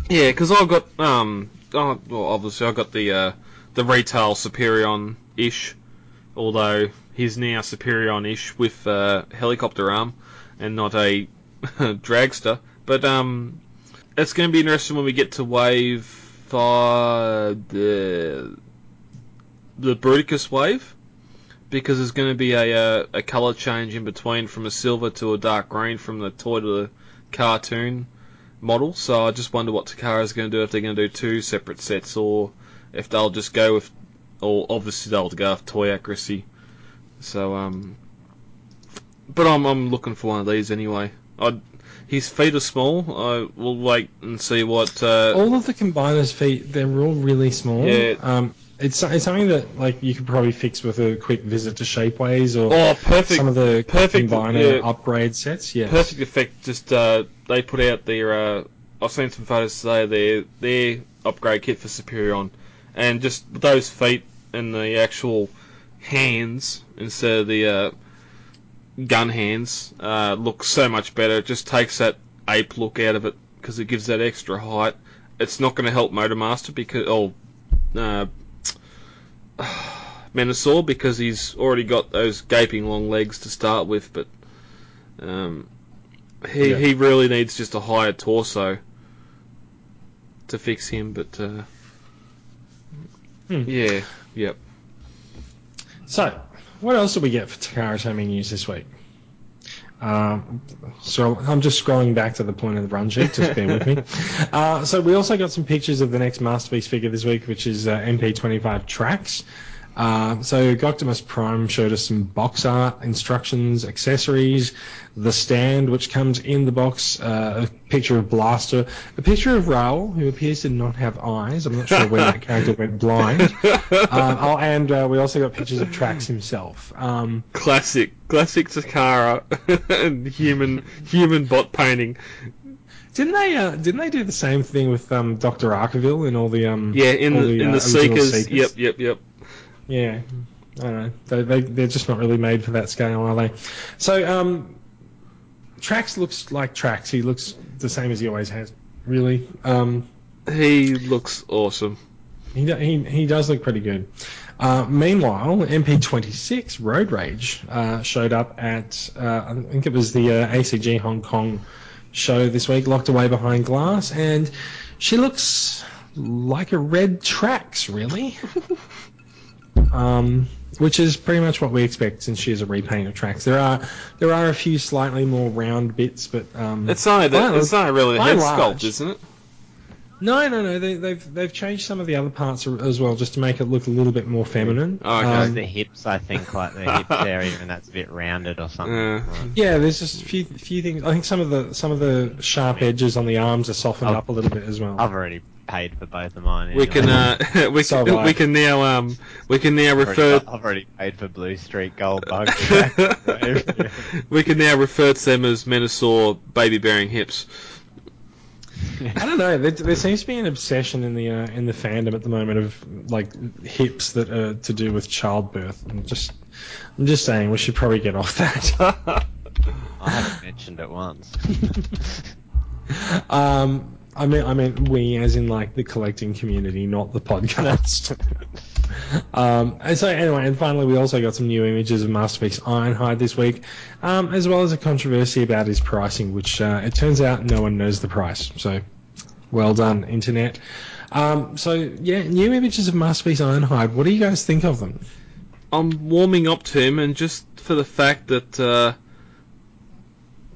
Yeah, because I've got um, oh, well, obviously I've got the uh, the retail Superion ish, although he's now Superion ish with a helicopter arm and not a dragster. But um, it's going to be interesting when we get to wave five, the the Bruticus wave, because there's going to be a uh, a color change in between from a silver to a dark green from the toy to the cartoon model. So I just wonder what Takara's going to do if they're going to do two separate sets or if they'll just go with, or obviously they'll go with toy accuracy. So um, but I'm I'm looking for one of these anyway. I his feet are small. I will wait and see what. Uh, all of the combiners' feet, they're all really small. Yeah. Um, it's, it's something that like you could probably fix with a quick visit to Shapeways or oh, perfect! some of the perfect, combiner yeah. upgrade sets. Yeah. Perfect effect. Just uh, they put out their. Uh, I've seen some photos today. Their their upgrade kit for Superion, and just those feet and the actual hands instead of the uh, gun hands uh, look so much better. It just takes that ape look out of it because it gives that extra height. It's not going to help Motormaster because oh, uh, Menasor because he's already got those gaping long legs to start with, but. Um, he Yeah. he really needs just a higher torso to fix him, but uh, Hmm. yeah, yep. So, what else did we get for Takara Tomy news this week? Um, so I'm just scrolling back to the point of the run sheet. Just bear with me. Uh, so we also got some pictures of the next masterpiece figure this week, which is uh, MP25 Tracks. Uh, so Goctimus Prime showed us some box art, instructions, accessories, the stand which comes in the box, uh, a picture of Blaster, a picture of Raoul who appears to not have eyes. I'm not sure when that character went blind. Um, oh, and uh, we also got pictures of Tracks himself. Um, Classic, classic Takara and human human bot painting. didn't they? Uh, didn't they do the same thing with um, Doctor Arkeville in all the um? Yeah, in all the, in uh, the original Seekers. Yep, yep, yep. Yeah. I don't know. They, they, they're just not really made for that scale, are they? So, um, Tracks looks like Tracks. He looks the same as he always has, really. Um, He looks awesome. He, he, he does look pretty good. Uh, meanwhile, MP26 Road Rage uh, showed up at, uh, I think it was the uh, ACG Hong Kong show this week, locked away behind glass, and she looks like a red Tracks, really. um, which is pretty much what we expect since she is a repaint of Tracks. There are there are a few slightly more round bits, but um, It's not the, it's only really the by head and sculpt, large. isn't it? no, no, no. They, they've they've changed some of the other parts as well, just to make it look a little bit more feminine. Oh, okay. Um, the hips, I think, like the hips area, and that's a bit rounded or something. Yeah. Right. yeah, there's just a few few things. I think some of the some of the sharp edges on the arms are softened Oh. up a little bit as well. I've already paid for both of mine. We can uh, we So can we can now um we can now I've already, refer I've already paid for Blue Street Gold Bug. we can now refer to them as Menasor baby bearing hips. I don't know. There, there seems to be an obsession in the uh, in the fandom at the moment of like hips that are to do with childbirth. I'm just I'm just saying we should probably get off that. I haven't mentioned it once. um, I mean, I mean, we as in like the collecting community, not the podcast. um, and so anyway, and finally, we also got some new images of Masterpiece Ironhide this week, um, as well as a controversy about his pricing, which uh, it turns out no one knows the price. So, well done, internet. Um, so yeah, new images of Masterpiece Ironhide. What do you guys think of them? I'm warming up to him, and just for the fact that uh,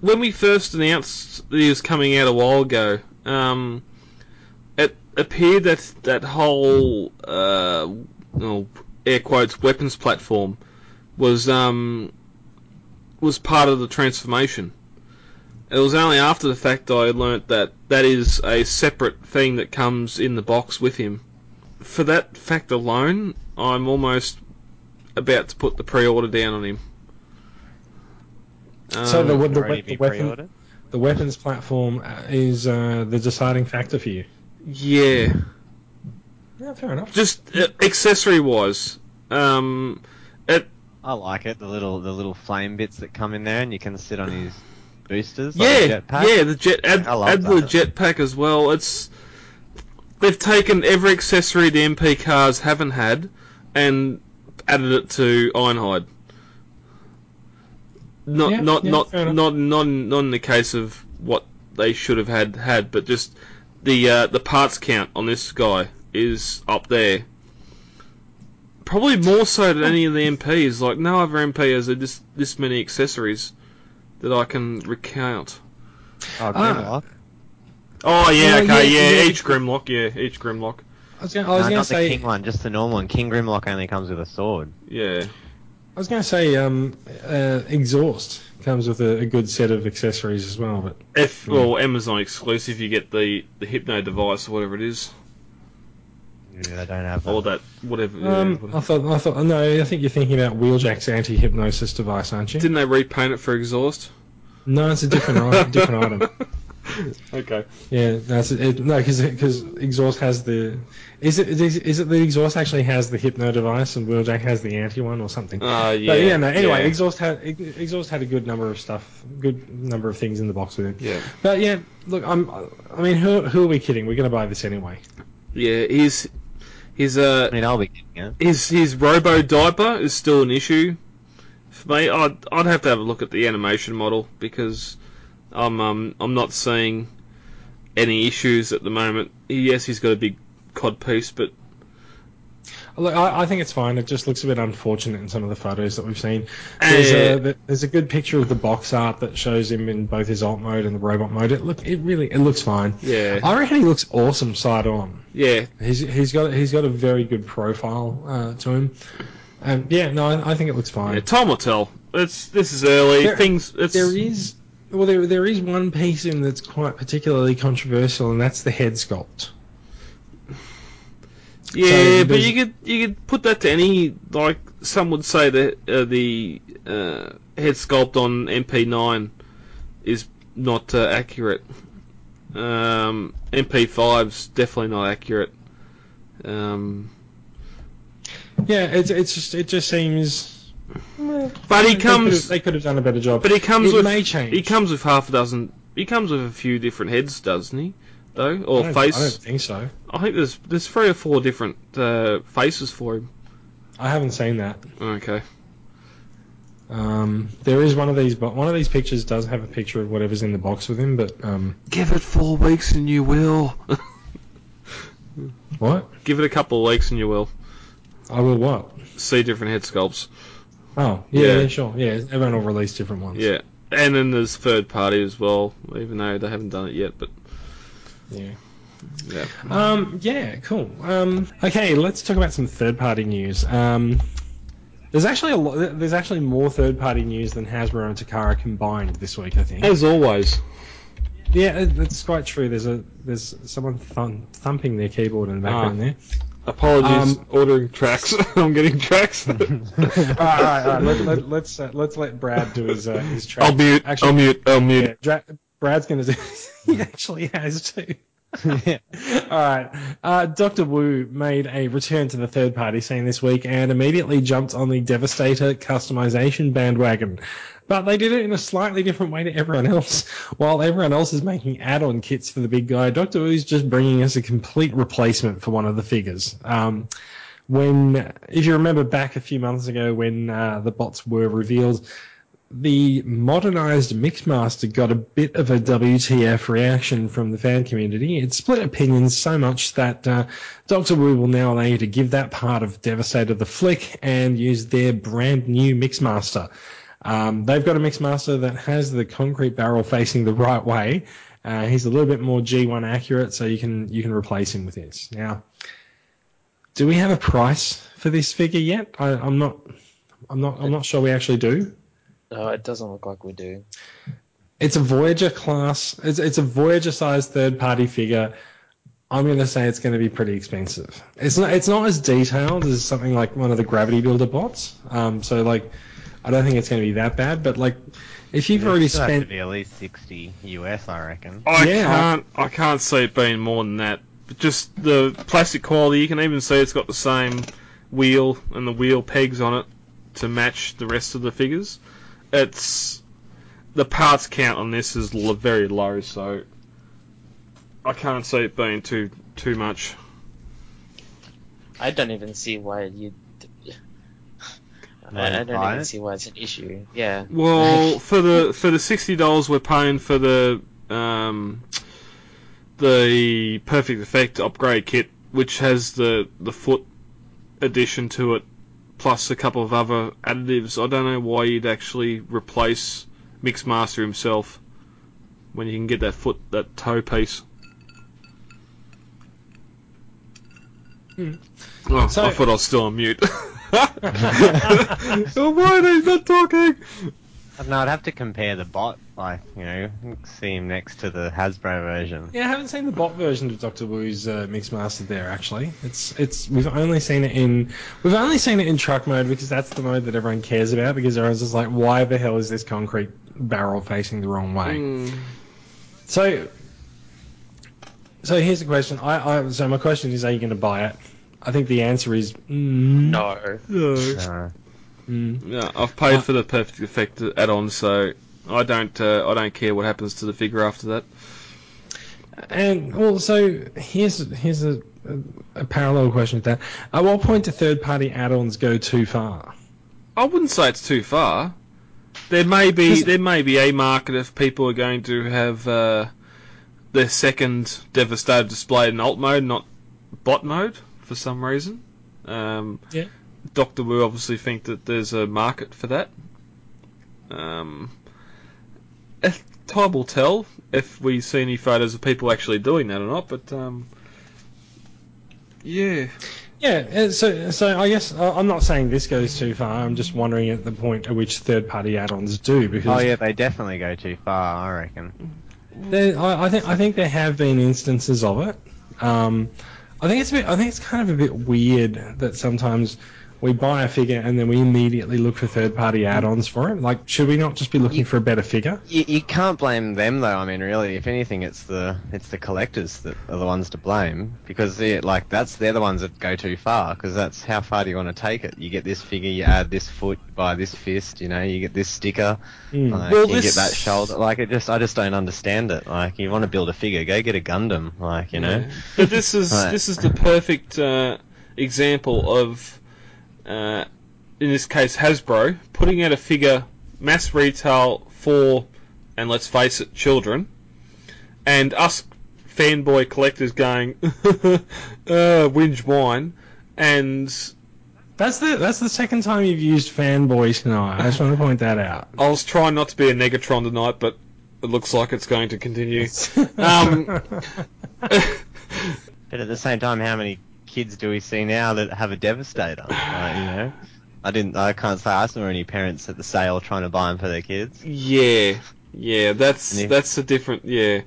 when we first announced that he was coming out a while ago, um, it appeared that that whole uh, well, air quotes weapons platform was um, was part of the transformation. It was only after the fact I learnt that that is a separate thing that comes in the box with him. For that fact alone, I'm almost about to put the pre-order down on him. so the, Um, the, the, Already the weapon, pre-ordered? The weapons platform uh, is uh, the deciding factor for you. yeah, Yeah, fair enough. just uh, accessory-wise, um, it I like it. The little the little flame bits that come in there, and you can sit on his boosters. Like yeah, jetpack. yeah, the jet add, I love add the that. jetpack as well. It's they've taken every accessory the MP cars haven't had and added it to Ironhide. Not Yeah, not yeah, not not not not in the case of what they should have had had, but just the uh, the parts count on this guy is up there. Probably more so than any of the MPs. Like no other MP has this this many accessories that I can recount. Oh, Ah. Grimlock. Oh yeah, Well, okay, yeah, yeah, yeah. each Grimlock, yeah, each Grimlock, I was gonna, I was no, gonna not say, the king one, just the normal one. King Grimlock only comes with a sword. yeah. I was gonna say, um, uh, exhaust comes with a, a good set of accessories as well, but If well, Amazon exclusive, you get the the Hypno device or whatever it is, Yeah, they don't have or that. that whatever. yeah, Um, whatever. I thought, I thought, no, I think you're thinking about Wheeljack's anti-hypnosis device, aren't you? Didn't they repaint it for exhaust? no, it's a different, i- different item. Okay. Yeah, that's it. No, because exhaust has the. Is it is, is it the exhaust actually has the hypno device and Wheeljack has the anti one or something? Uh, yeah. But yeah, no. Anyway, yeah. exhaust had exhaust had a good number of stuff, good number of things in the box with it. Yeah. But yeah, look, I'm. I mean, who who are we kidding? We're gonna buy this anyway. Yeah, his his uh I mean, I'll be getting it. his his robo diaper is still an issue for me. I'd I'd have to have a look at the animation model because I'm um I'm not seeing any issues at the moment. Yes, he's got a big cod piece, but Look, I, I think it's fine. It just looks a bit unfortunate in some of the photos that we've seen. There's Uh, a there's a good picture of the box art that shows him in both his alt mode and the robot mode. It look it really it looks fine. yeah, I reckon he looks awesome side on. yeah, He's he's got he's got a very good profile uh, to him. And yeah, no, I, I think it looks fine. yeah. Time will tell. It's this is early. There- Things. It's There is well, there there is one piece in that's quite particularly controversial, and that's the head sculpt. Yeah, So but you could you could put that to any like some would say that uh, the uh, head sculpt on MP9 is not uh, accurate. Um, MP5's definitely not accurate. Um, Yeah, it's it's just it just seems. but he comes, They could have done a better job. but he comes it with may change. he comes with half a dozen. He comes with a few different heads, doesn't he? Though, or don't, face. I don't think so. I think there's there's three or four different uh, faces for him. I haven't seen that. Okay. Um, there is one of these, but one of these pictures does have a picture of whatever's in the box with him. But um, Give it four weeks and you will. what? Give it a couple of weeks and you will I will what? see different head sculpts. Oh, yeah, Yeah. yeah, sure. Yeah, everyone will release different ones. Yeah, and then there's third party as well, even though they haven't done it yet. But Yeah. yeah, Um, yeah, cool. Um, okay, let's talk about some third-party news. Um, there's actually a lot. There's actually more third-party news than Hasbro and Takara combined this week. I think. as always. Yeah, it's quite true. There's a there's someone thumping their keyboard in the background there. Apologies, Um, ordering tracks. I'm getting tracks. all right, all right, all right. Let, let, let's uh, let's let Brad do his uh, his track. I'll mute. Actually, I'll mute. I'll mute. Yeah, Dra- Brad's gonna do. he actually has to. All right. Uh, Dr. Wu made a return to the third party scene this week and immediately jumped on the Devastator customization bandwagon. But they did it in a slightly different way to everyone else. While everyone else is making add-on kits for the big guy, Dr. Wu's just bringing us a complete replacement for one of the figures. Um, when, if you remember back a few months ago when uh, the bots were revealed, the modernized Mixmaster got a bit of a WTF reaction from the fan community. It split opinions so much that uh, Doctor Wu will now allow you to give that part of Devastator the flick and use their brand new Mixmaster. Um, they've got a Mixmaster that has the concrete barrel facing the right way. Uh, he's a little bit more G1 accurate, so you can you can replace him with this. Now, do we have a price for this figure yet? I, I'm not. I'm not. I'm not sure we actually do. No, it doesn't look like we do. It's a Voyager class. It's, it's a Voyager sized third party figure. I'm going to say it's going to be pretty expensive. It's not. It's not as detailed as something like one of the Gravity Builder bots. Um, so like, I don't think it's going to be that bad. But like, if you've already It'll have to spent, be at least 60 US, I reckon. I Yeah, can't. I can't see it being more than that. But just the plastic quality, you can even see it's got the same wheel and the wheel pegs on it to match the rest of the figures. It's the parts count on this is l- very low, so I can't see it being too too much. I don't even see why you. I, I don't buy even it? see why it's an issue. Yeah. Well, for the for the sixty dollars we're paying for the um, the Perfect Effect upgrade kit, which has the the foot addition to it, plus a couple of other additives. I don't know why you'd actually replace Mixmaster himself when you can get that foot that toe piece. Hmm. Oh, So- I thought I was still on mute. oh, why are they not talking? No, I'd have to compare the bot, like, you know, see him next to the Hasbro version. yeah, I haven't seen the bot version of Doctor Wu's uh, Mixmaster there. Actually, it's it's we've only seen it in we've only seen it in truck mode because that's the mode that everyone cares about because everyone's just like, why the hell is this concrete barrel facing the wrong way? Hmm. So, so here's the question. I, I so my question is, are you going to buy it? I think the answer is mm, No. No. Mm. Yeah, I've paid for the perfect effect add-on, so I don't uh, I don't care what happens to the figure after that. And well, so here's here's a, a, a parallel question to that. At what point do third-party add-ons go too far? I wouldn't say it's too far. There may be there may be a market if people are going to have uh, their second Devastator displayed in alt mode, not bot mode, for some reason. Um, Yeah. Doctor Wu obviously think that there's a market for that. Um, eh, time will tell if we see any photos of people actually doing that or not. But um, yeah, Yeah, uh, so so I guess uh, I'm not saying this goes too far. I'm just wondering at the point at which third-party add-ons do because oh yeah, they definitely go too far, I reckon. There, I, I think I think there have been instances of it. Um, I think it's a bit. I think it's kind of a bit weird that sometimes we buy a figure and then we immediately look for third-party add-ons for it. Like, should we not just be looking for a better figure? You, you can't blame them though. I mean, really, if anything, it's the it's the collectors that are the ones to blame because yeah, like that's they're the ones that go too far because that's how far do you want to take it? You get this figure, you add this foot, you buy this fist, you know, you get this sticker, Mm. like, Well, you this- get that shoulder. Like it just, I just don't understand it. Like you want to build a figure, go get a Gundam, like you know. Yeah. But this is Right. this is the perfect uh, example of, uh, in this case, Hasbro putting out a figure mass retail for, and let's face it, children, and us fanboy collectors going, uh, whinge wine, and That's the that's the second time you've used fanboys tonight. I just want to point that out. I was trying not to be a Negatron tonight, but it looks like it's going to continue. Um, But at the same time, how many kids do we see now that have a Devastator? Like, you know, I didn't, I can't say I saw any parents at the sale trying to buy them for their kids. Yeah, yeah, that's if- that's a different. Yeah,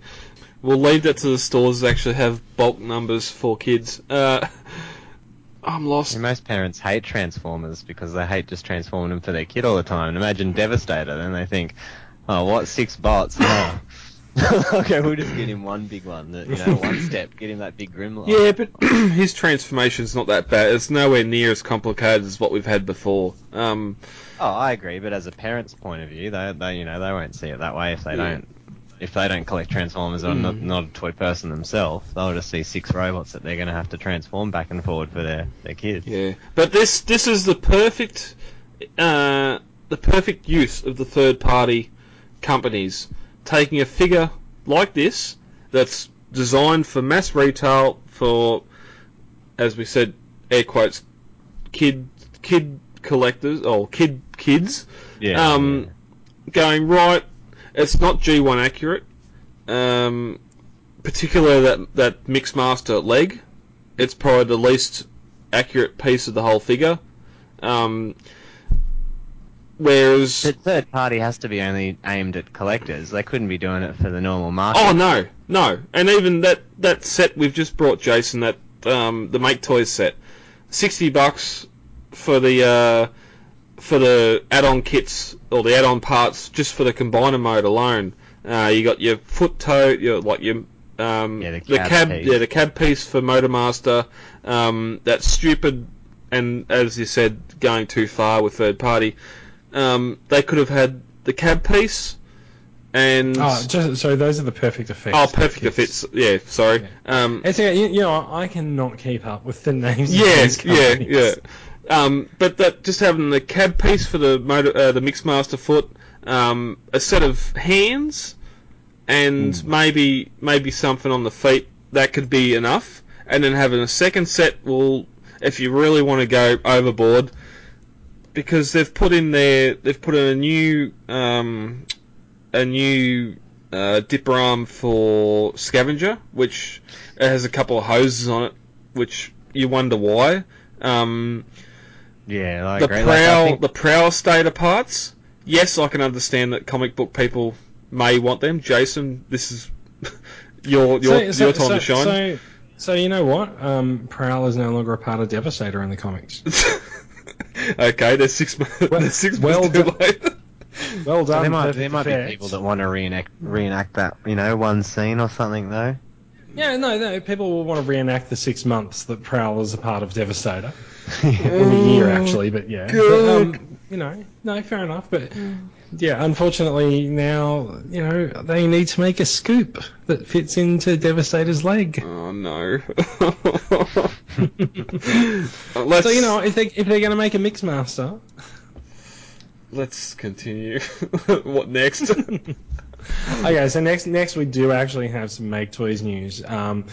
we'll leave that to the stores that actually have bulk numbers for kids. Uh, I'm lost. most parents hate Transformers because they hate just transforming them for their kid all the time. And imagine Devastator, then they think, oh, what six bots? Oh, okay, we'll just get him one big one. That, you know, one step, get him that big Grimlock. Yeah, but his transformation's not that bad. It's nowhere near as complicated as what we've had before. Um, Oh, I agree, but as a parent's point of view, they, they you know they won't see it that way if they Yeah. don't if they don't collect Transformers or not, not a toy person themselves. They'll just see six robots that they're going to have to transform back and forward for their their kids. yeah, but this this is the perfect uh, the perfect use of the third party companies taking a figure like this that's designed for mass retail for, as we said, air quotes, kid kid collectors or kid kids. Yeah. um, going right. It's not G1 accurate, um, particularly that that Mixmaster leg. It's probably the least accurate piece of the whole figure. Um, whereas, The third party has to be only aimed at collectors. They couldn't be doing it for the normal market. oh no, no, and even that that set we've just brought Jason that um, the Make Toys set, sixty bucks for the uh, for the add-on kits or the add-on parts just for the combiner mode alone. Uh, you got your foot toe, your like your um, Yeah, the the cab cab, piece. yeah, the cab piece for Motormaster. Um, that stupid, and as you said, going too far with third party. Um, they could have had the cab piece, and Oh, just so those are the perfect effects. oh, perfect effects. Yeah, sorry. Um, It's okay, you, you know, I cannot keep up with the names. of yeah, these yeah, yeah. Um, but that just having the cab piece for the motor, uh, the Mixmaster foot, um, a set of hands, and maybe maybe something on the feet that could be enough. And then having a second set will, if you really want to go overboard, because they've put in their they've put in a new um, a new uh, dipper arm for Scavenger, which has a couple of hoses on it, which you wonder why. Um, Yeah, I the agree. Like, I prow think- the prow stator parts. Yes, I can understand that comic book people may want them. Jason, this is your your your time to shine. So, so you know what? Um, Prowl is no longer a part of Devastator in the comics. okay, there's six months. Well- there's six well months too done. late. Well So done. there might, there might be people that want to reenact, reenact that, you know, one scene or something, though. Yeah, no, no. People will want to reenact the six months that Prowl is a part of Devastator. in a year, actually, but yeah. But, um, you know, no, fair enough. But yeah, unfortunately, now you know they need to make a scoop that fits into Devastator's leg. Oh no. So you know, if they if they're going to make a Mixmaster, let's continue. what next? okay. So next next we do actually have some Make Toys news. Um,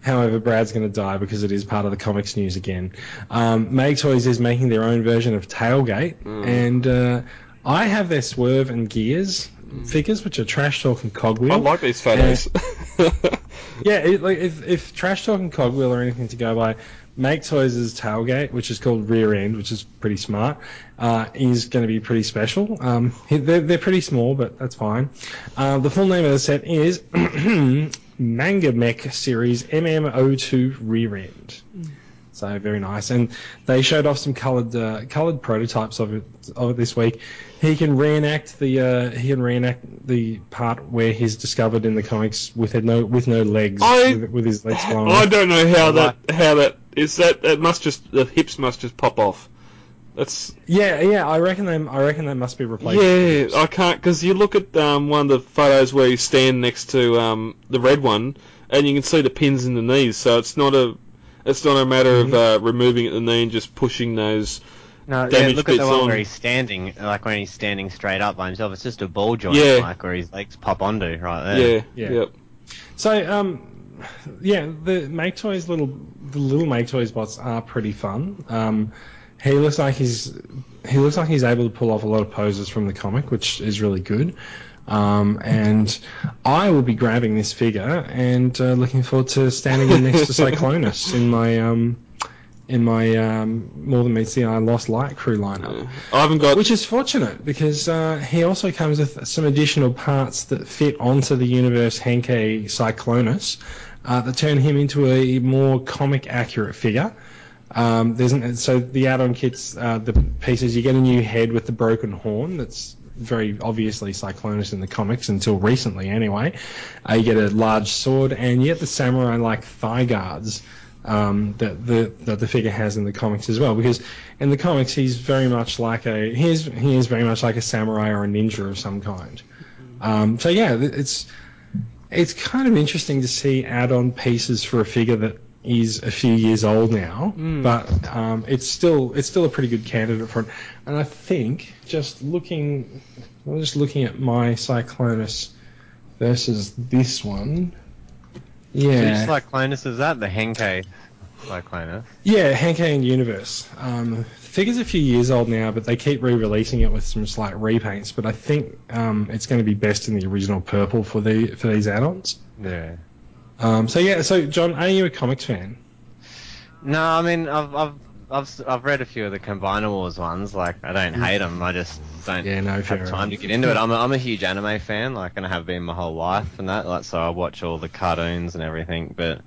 however, Brad's going to die because it is part of the comics news again. Um, Make Toys is making their own version of Tailgate, and uh, I have their Swerve and Gears figures, which are Trash Talk and Cogwheel. I like these photos. Yeah, it, like if, if Trash Talk and Cogwheel are anything to go by, Make Toys' tailgate, which is called Rear End, which is pretty smart, uh, is going to be pretty special. Um, they're, they're pretty small, but that's fine. Uh, the full name of the set is Manga Mech Series MM02 Rear End. So very nice, and they showed off some coloured uh, coloured prototypes of it of it this week. He can reenact the uh, he can reenact the part where he's discovered in the comics with no with no legs, I- with, with his legs flowing. I don't know how that how that is. That that must just the hips must just pop off. That's Yeah, yeah, I reckon they I reckon that must be replaced. yeah. I can't because you look at um, one of the photos where you stand next to um, the red one, and you can see the pins in the knees. So it's not a it's not a matter of uh, removing at the knee and just pushing those. No, yeah, Damaged look at the one on. where he's standing, like when he's standing straight up by himself. It's just a ball joint, Yeah. like where his legs pop onto right Yeah, there. Yeah. Yep. So, um, yeah, the Make Toys little the little Make Toys bots are pretty fun. Um, he looks like he's he looks like he's able to pull off a lot of poses from the comic, which is really good. Um, and I will be grabbing this figure and uh, looking forward to standing in next to Cyclonus in my um, in my um, More Than Meets the Eye Lost Light crew lineup. I haven't got. Which is fortunate because uh, he also comes with some additional parts that fit onto the universe Henkei Cyclonus uh, that turn him into a more comic accurate figure. Um, there's an, so the add-on kits, uh, the pieces, you get a new head with the broken horn that's very obviously Cyclonus in the comics until recently, anyway. Uh, you get a large sword, and yet the samurai like thigh guards um, that the that the figure has in the comics as well. Because in the comics, he's very much like a he is he is very much like a samurai or a ninja of some kind. Um, so yeah, it's it's kind of interesting to see add-on pieces for a figure that is a few years old now, but um, it's still it's still a pretty good candidate for it. And I think just looking, I'm just looking at my Cyclonus versus this one. Yeah, Which Cyclonus is that? The Henkei Cyclonus. yeah, Henkei and Universe. Um, the figure's a few years old now, but they keep re-releasing it with some slight repaints. But I think um, it's going to be best in the original purple for the for these add-ons. Yeah. Um, so yeah, so John, are you a comics fan? No, I mean I've I've I've s- I've read a few of the Combiner Wars ones. Like I don't hate them. I just don't Yeah, no, fair have time to get into it. I'm a, I'm a huge anime fan. Like and I have been my whole life and that. Like so I watch all the cartoons and everything. But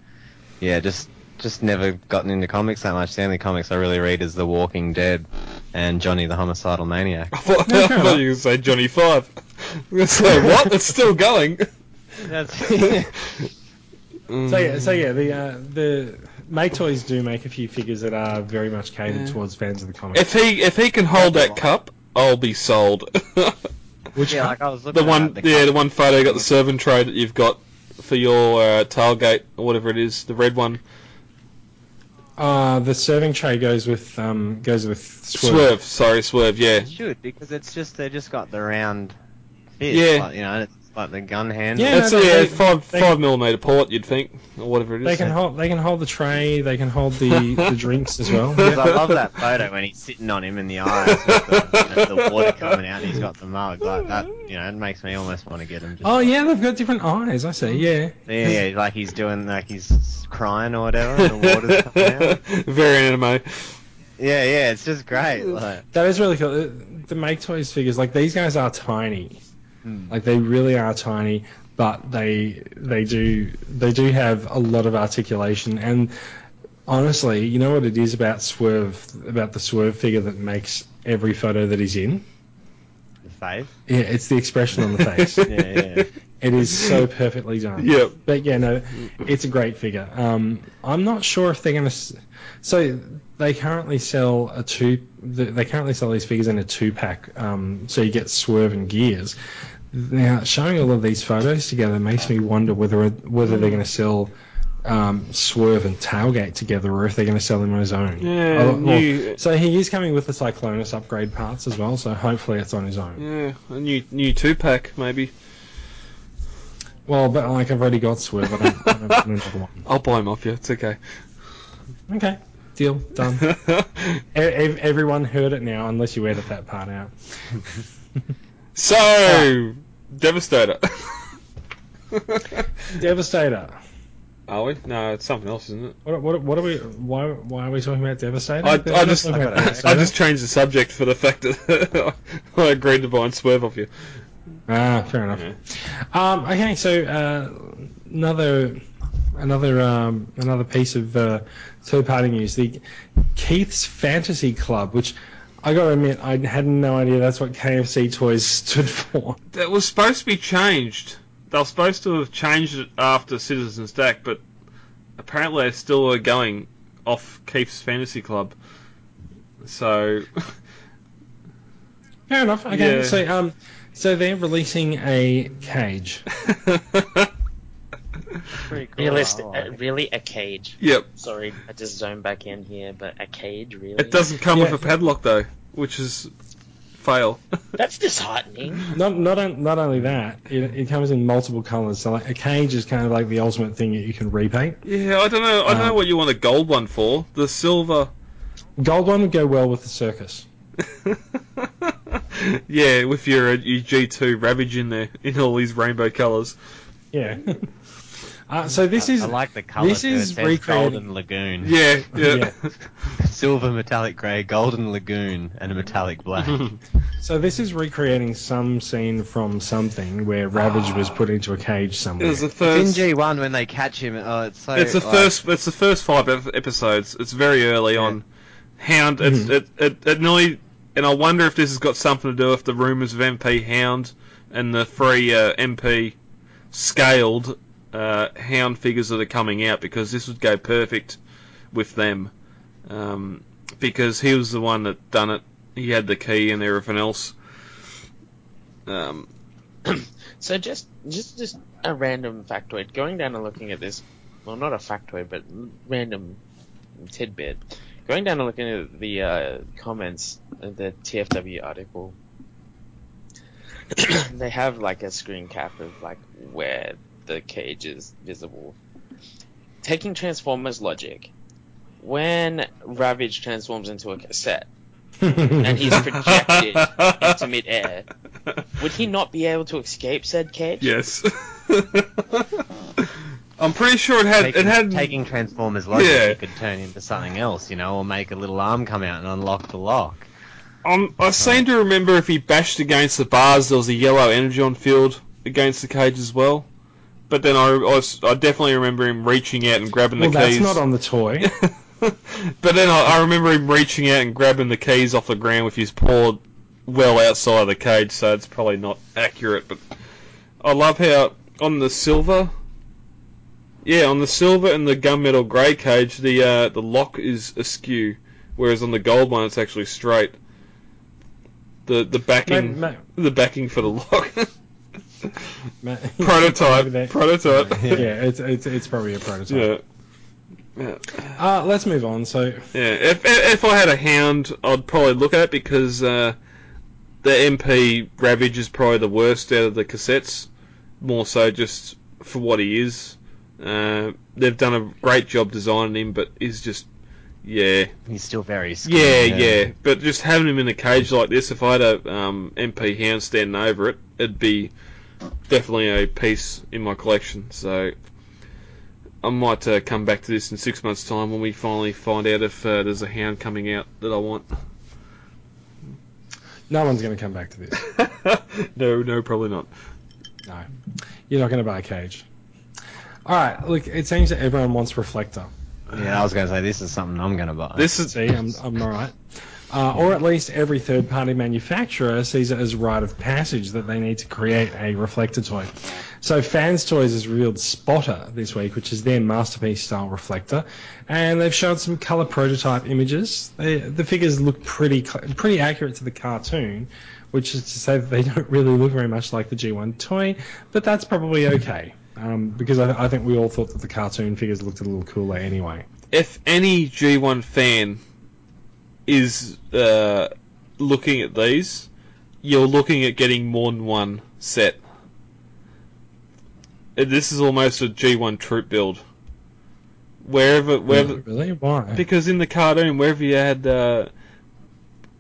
yeah, just just never gotten into comics that much. The only comics I really read is The Walking Dead and Johnny the Homicidal Maniac. I thought, I thought you were say Johnny Five. I was say, what? It's still going. That's So yeah, so yeah, the uh, the Make Toys do make a few figures that are very much catered Yeah. towards fans of the comics. If he if he can hold that cup, I'll be sold. Which yeah, like I was looking the one, at the yeah, cover- the one photo got the servant tray that you've got for your uh, tailgate or whatever it is, the red one. uh, the serving tray goes with um, goes with Swerve. Swerve, sorry, swerve. Yeah, It should because it's just they just got the round fist. Yeah. like, you know, it's like the gun handle. Yeah, it's no, yeah uh, they- five they- five millimeter port. You'd think or whatever it is. They can hold they can hold the tray. They can hold the, the drinks as well. 'Cause I love that photo when he's sitting on him in the eyes with the, you know, the water coming out and he's got the mug like that. You know, it makes me almost want to get him. Just Oh yeah, they've got different eyes. I see. Yeah. yeah, yeah, like he's doing like he's crying or whatever, and the water's coming out. Very anime. Yeah, yeah, it's just great. Like, That is really cool. The- The Make Toys figures, like these guys are tiny. Hmm. Like they really are tiny, but they they do they do have a lot of articulation. And honestly, you know what it is about Swerve about the Swerve figure that makes every photo that he's in. the face. Yeah, it's the expression on the face. Yeah, yeah. It is so perfectly done. Yep. But yeah, no, it's a great figure. Um, I'm not sure if they're going to. So they currently sell a two. They currently sell these figures in a two pack. Um, so you get Swerve and Gears. Now showing all of these photos together makes me wonder whether whether they're going to sell. Um, Swerve and Tailgate together, or if they're going to sell him on his own. Yeah, new- so he is coming with the Cyclonus upgrade parts as well. So hopefully it's on his own. Yeah, a new new two pack maybe. Well, but like I've already got Swerve, I don't, I don't want another one. I'll buy him off you. It's okay. Okay, deal done. E- ev- everyone heard it now, unless you edit that part out. so, Devastator. Devastator. Are we? No, it's something else, isn't it? What, what, what are we? Why, why are we talking about Devastator? I, I just talking about I just changed the subject for the fact that I agreed to buy and swerve off you. ah, fair enough. Um, okay, so uh, another another um, another piece of uh, third party news: the Keith's Fantasy Club, which I got to admit I had no idea that's what KFC Toys stood for. That was supposed to be changed. They were supposed to have changed it after Citizen Stack, but apparently they still are going off Keith's Fantasy Club. So, Fair enough. Okay, Yeah. so um, so they're releasing a cage. Pretty cool. Realistic, I uh, really a cage. yep. Sorry, I just zoned back in here, but a cage, really? It doesn't come Yeah. with a padlock though, which is fail. That's disheartening. Not not on- not only that, it, it comes in multiple colours. So like a cage is kind of like the ultimate thing that you can repaint. yeah, I don't know. I don't Um, know what you want a gold one for. The silver. Gold one would go well with the circus. yeah, with your uh, your G2 Ravage in there in all these rainbow colours. Yeah. uh, so this is I like the colour. this is it says recreating- Golden Lagoon. Yeah, yeah. Yeah. Silver metallic grey, golden lagoon, and a metallic black. so this is recreating some scene from something where Ravage was put into a cage It somewhere. was the It's in. G1 when they catch him. Oh, it's so. It's the like- first. It's the first five episodes. It's very early Yeah. on. Hound. It's, Mhm. it, it it nearly and I wonder if this has got something to do with the rumours of MP Hound and the free uh, MP scaled uh, Hound figures that are coming out because this would go perfect with them. Um, because he was the one that done it. He had the key and everything else. Um, So just just just a random factoid. Going down and looking at this, well, not a factoid, but random tidbit. Going down and looking at the uh, comments of the TFW article, they have like a screen cap of like where the cage is visible. Taking Transformers logic, when Ravage transforms into a cassette and he's projected into midair, would he not be able to escape said cage? yes. I'm pretty sure it had taking, it had taking Transformers logic, Yeah. you could turn into something else, you know, or make a little arm come out and unlock the lock. Um, I seem to remember if he bashed against the bars, there was a yellow energy on field against the cage as well. But then I, I, I definitely remember him reaching out and grabbing well, the that's keys. not on the toy. but then I, I remember him reaching out and grabbing the keys off the ground with his paw well outside of the cage, so it's probably not accurate. But I love how on the silver, yeah, on the silver and the gunmetal grey cage, the uh, the lock is askew, whereas on the gold one it's actually straight. The the backing the backing for the lock prototype Maybe prototype yeah, it's, it's it's probably a prototype. yeah. Uh, let's move on. So Yeah, if if I had a hound, I'd probably look at it because uh, the MP Ravage is probably the worst out of the cassettes. More so just for what he is. Uh, they've done a great job designing him, but he's just yeah, He's still very skinny. yeah, yeah. But just having him in a cage like this, if I had a um, MP hound standing over it, it'd be definitely a piece in my collection. So. I might uh, come back to this in six months' time when we finally find out if uh, there's a hound coming out that I want. no one's going to come back to this. no, no, probably not. No, you're not going to buy a cage. All right. Look, it seems that everyone wants reflector. Yeah, I was going to say this is something I'm going to buy. This is See, I'm, I'm all right. Uh, or at least every third party manufacturer sees it as rite of passage that they need to create a reflector toy. So Fans Toys has revealed Spotter this week, which is their masterpiece style reflector, and they've shown some color prototype images. They, the figures look pretty pretty accurate to the cartoon, which is to say that they don't really look very much like the G1 toy, but that's probably okay. Um, because I, I think we all thought that the cartoon figures looked a little cooler anyway. if any G1 fan is uh, looking at these, you're looking at getting more than one set. This is almost a G1 troop build. Wherever, wherever, really? Why? because in the cartoon, wherever you had uh,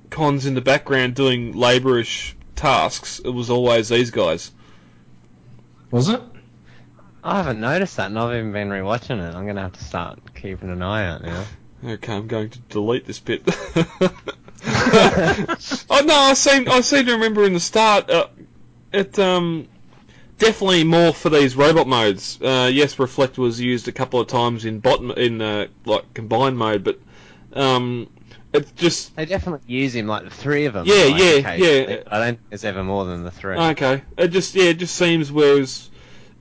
cons in the background doing labourish tasks, it was always these guys. Was it? I haven't noticed that, and I've even been rewatching it. I'm going to have to start keeping an eye out now. Okay, I'm going to delete this bit. oh no, I seem I seem to remember in the start uh, it um definitely more for these robot modes. Uh, yes, reflect was used a couple of times in bot in uh, like combined mode, but um it's just They definitely use him, like the three of them. Yeah, yeah, yeah. I don't think there's ever more than the three. okay. It just yeah, it just seems whereas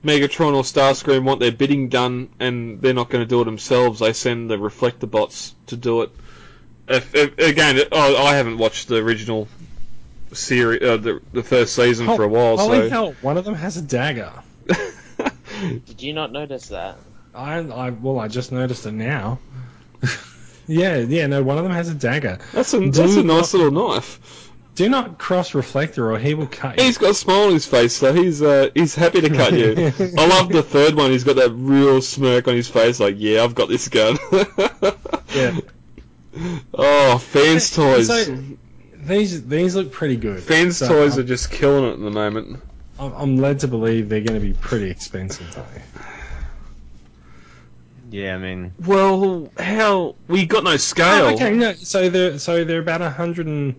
Megatron or Starscream want their bidding done and they're not going to do it themselves, they send the reflector bots to do it. If, if, again, oh, I haven't watched the original series, uh, the the first season for a while, Holy so hell! One of them has a dagger. Did you not notice that? I, I well, I just noticed it now. yeah, yeah. No, one of them has a dagger. that's a that's a nice not- little knife. Do not cross reflector, or he will cut you. He's got a smile on his face, so he's uh, he's happy to cut you. I love the third one. He's got that real smirk on his face, like yeah, I've got this gun. Yeah. Oh, fans toys. So, these these look pretty good. Fans So, toys I'm, are just killing it at the moment. I'm, I'm led to believe they're going to be pretty expensive though. Yeah, I mean, Well, how we got no scale. Oh, okay, no. So they're so they're about a hundred and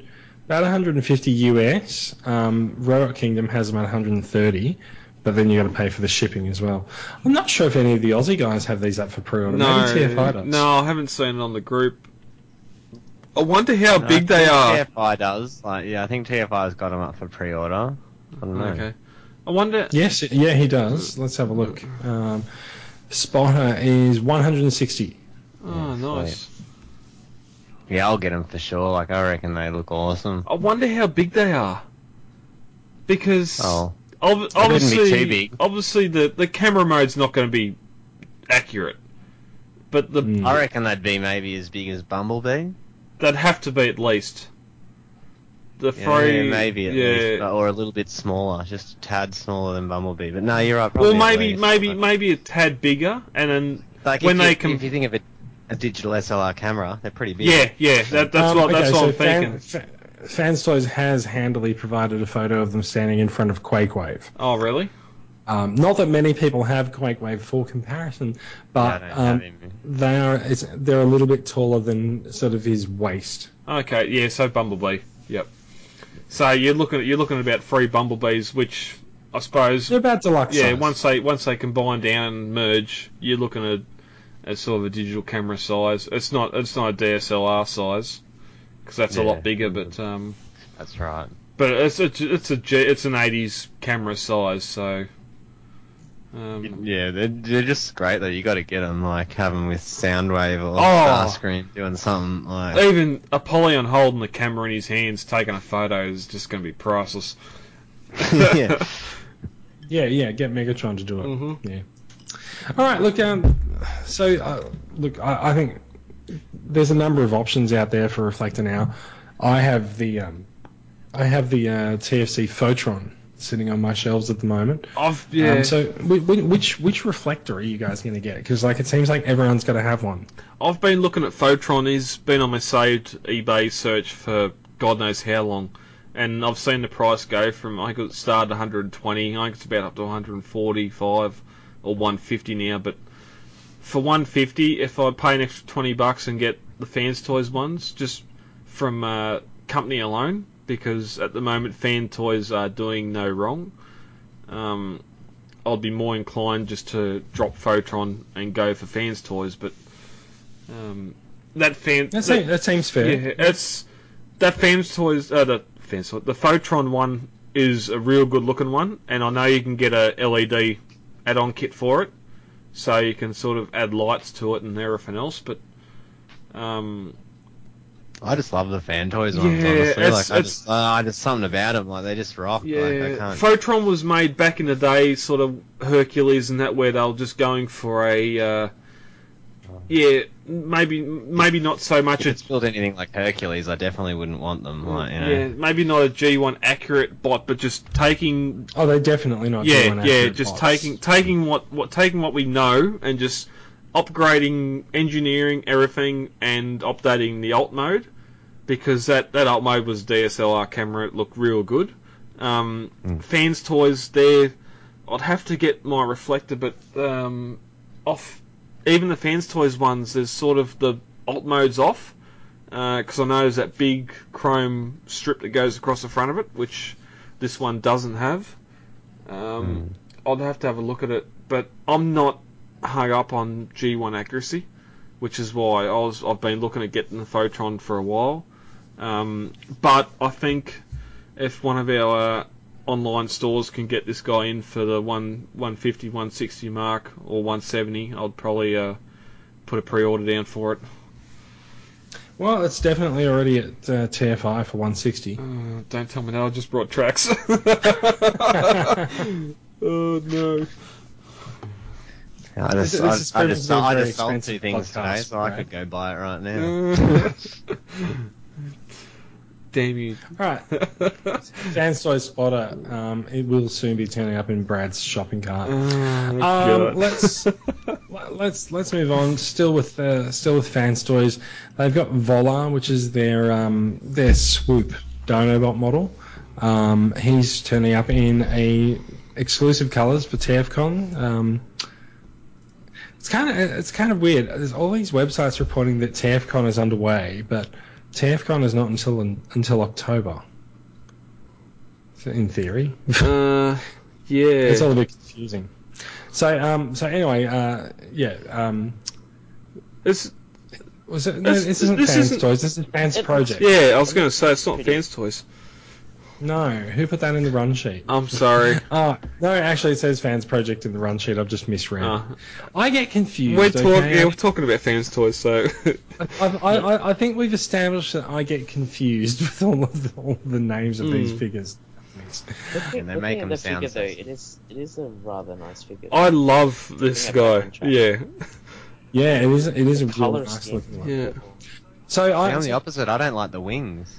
about 150 US. Um, Robot Kingdom has about 130, but then you got to pay for the shipping as well. I'm not sure if any of the Aussie guys have these up for pre-order. No, Maybe TFI does. no, I haven't seen it on the group. I wonder how No, big I they are. TFI does. Like, yeah, I think TFI's got them up for pre-order. I don't know. Okay. I wonder. Yes, yeah, he does. Let's have a look. Um, Spotter is 160. Oh, Yeah, nice. Yeah, I'll get them for sure. Like, I reckon they look awesome. I wonder how big they are. Because Oh, ob- wouldn't be obviously, too big. obviously the, the camera mode's not going to be accurate. But the Mm. I reckon they'd be maybe as big as Bumblebee. they'd have to be at least. The Yeah, free, maybe at yeah. least, or a little bit smaller, just a tad smaller than Bumblebee. But no, you're right. Well, probably at maybe, least, maybe, but- maybe a tad bigger, and then Like when if they you, com- if you think of a, a digital SLR camera, they're pretty big. yeah, yeah, that, that's Um, what that's okay, what so I'm thinking. Fan, Fa- Fans Toys has handily provided a photo of them standing in front of QuakeWave. Oh, really? Um, not that many people have QuakeWave for comparison, but don't um, they are it's, they're a little bit taller than sort of his waist. Okay, yeah. So Bumblebee, yep. So you're looking at you're looking at about three Bumblebees, which I suppose They're about deluxe. Yeah, size. once they once they combine down and merge, you're looking at at sort of a digital camera size. It's not it's not a DSLR size because that's a lot bigger, but um, That's right. but it's a, it's a G- it's an 80s camera size, so um, Yeah, they're, they're just great though. You got to get them, like have them with Soundwave or Oh. Starscream doing something like. even Apollyon holding the camera in his hands, taking a photo is just going to be priceless. yeah. Yeah, yeah, get Megatron to do it. Mhm. Yeah. All right, look, um, so uh, look, I, I think there's a number of options out there for Reflector now. I have the um, I have the uh, TFC Photron sitting on my shelves at the moment. I've yeah. Um, so whi- whi- which which reflector are you guys going to get? Because like it seems like everyone's got to have one. I've been looking at Photron. He's been on my saved eBay search for God knows how long, and I've seen the price go from I think it started 120. I think it's about up to 145 or 150 now. But for 150, if I pay an extra 20 bucks and get the Fans Toys ones, just from uh, company alone, because at the moment Fan Toys are doing no wrong. Um, I'd be more inclined just to drop Photron and go for Fans Toys, but um, that fan That, that- seems, that seems fair. yeah, it's that Fans Toys, uh, the Fans the Photron one is a real good looking one, and I know you can get a LED add-on kit for it, so you can sort of add lights to it and everything else. But um, I just love the fan toys ones. Yeah, honestly, it's- like I just, uh, I just something about them. Like they just rock. yeah, Like Photron was made back in the day, sort of Hercules and that, where they were just going for a. Uh, yeah, maybe maybe not so much if it's built anything like Hercules, I definitely wouldn't want them. Like you know. Yeah, maybe not a G1 accurate bot, but just taking Oh, they're definitely not. yeah, doing yeah, accurate just bots. taking taking what what taking what we know and just upgrading, engineering everything, and updating the alt mode because that that alt mode was DSLR camera. It looked real good. Um, Mm. Fans toys, there, I'd have to get my reflector, but um, off. Even the fans toys ones, there's sort of the alt mode's off because I know there's that big chrome strip that goes across the front of it, which this one doesn't have. Um, I'd have to have a look at it, but I'm not hung up on G1 accuracy, which is why I was I've been looking at getting the Photron for a while. Um, but I think if one of our uh, online stores can get this guy in for the one 150, 160 mark or 170, I'd probably uh, put a pre-order down for it. Well, it's definitely already at uh, TFI for 160. Uh, don't tell me that. I just brought tracks. oh no. I just, This- I, this is I just, proving to be a I very just sold two expensive things today, podcast, so I could go buy it right now. Damn you. All right, Fans Toy Spotter. Um, it will soon be turning up in Brad's shopping cart. Oh, Um, let's let's let's move on. Still with uh, still with Fans Toys, they've got Volar, which is their um, their swoop Dinobot model. Um, he's turning up in a exclusive colours for TFCon. Um, it's kind of it's kind of weird. There's all these websites reporting that TFCon is underway, but TFCon is not until until October. In theory. Uh, yeah. It's all a bit confusing. So, um, so anyway, uh, yeah, um, It's Was it? No, This- this isn't this Fans isn't- Toys. This is Fans It- Project. Yeah, I was going to say it's not Pretty- fans toys. No, who put that in the run sheet? I'm sorry. Oh, no, actually it says Fans Project in the run sheet. I've just misread. Uh, I get confused. we're talking. okay? Yeah, we're talking about fans toys, so I, I, I, I think we've established that I get confused with all of the, all of the names of these Mm. figures. Looking, they make at them the sound figure though, it is it is a rather nice figure. I love this Bring it back guy. Yeah, Yeah, it is. It is a real Color nice looking one. yeah. So I, I'm the opposite. I don't like the wings.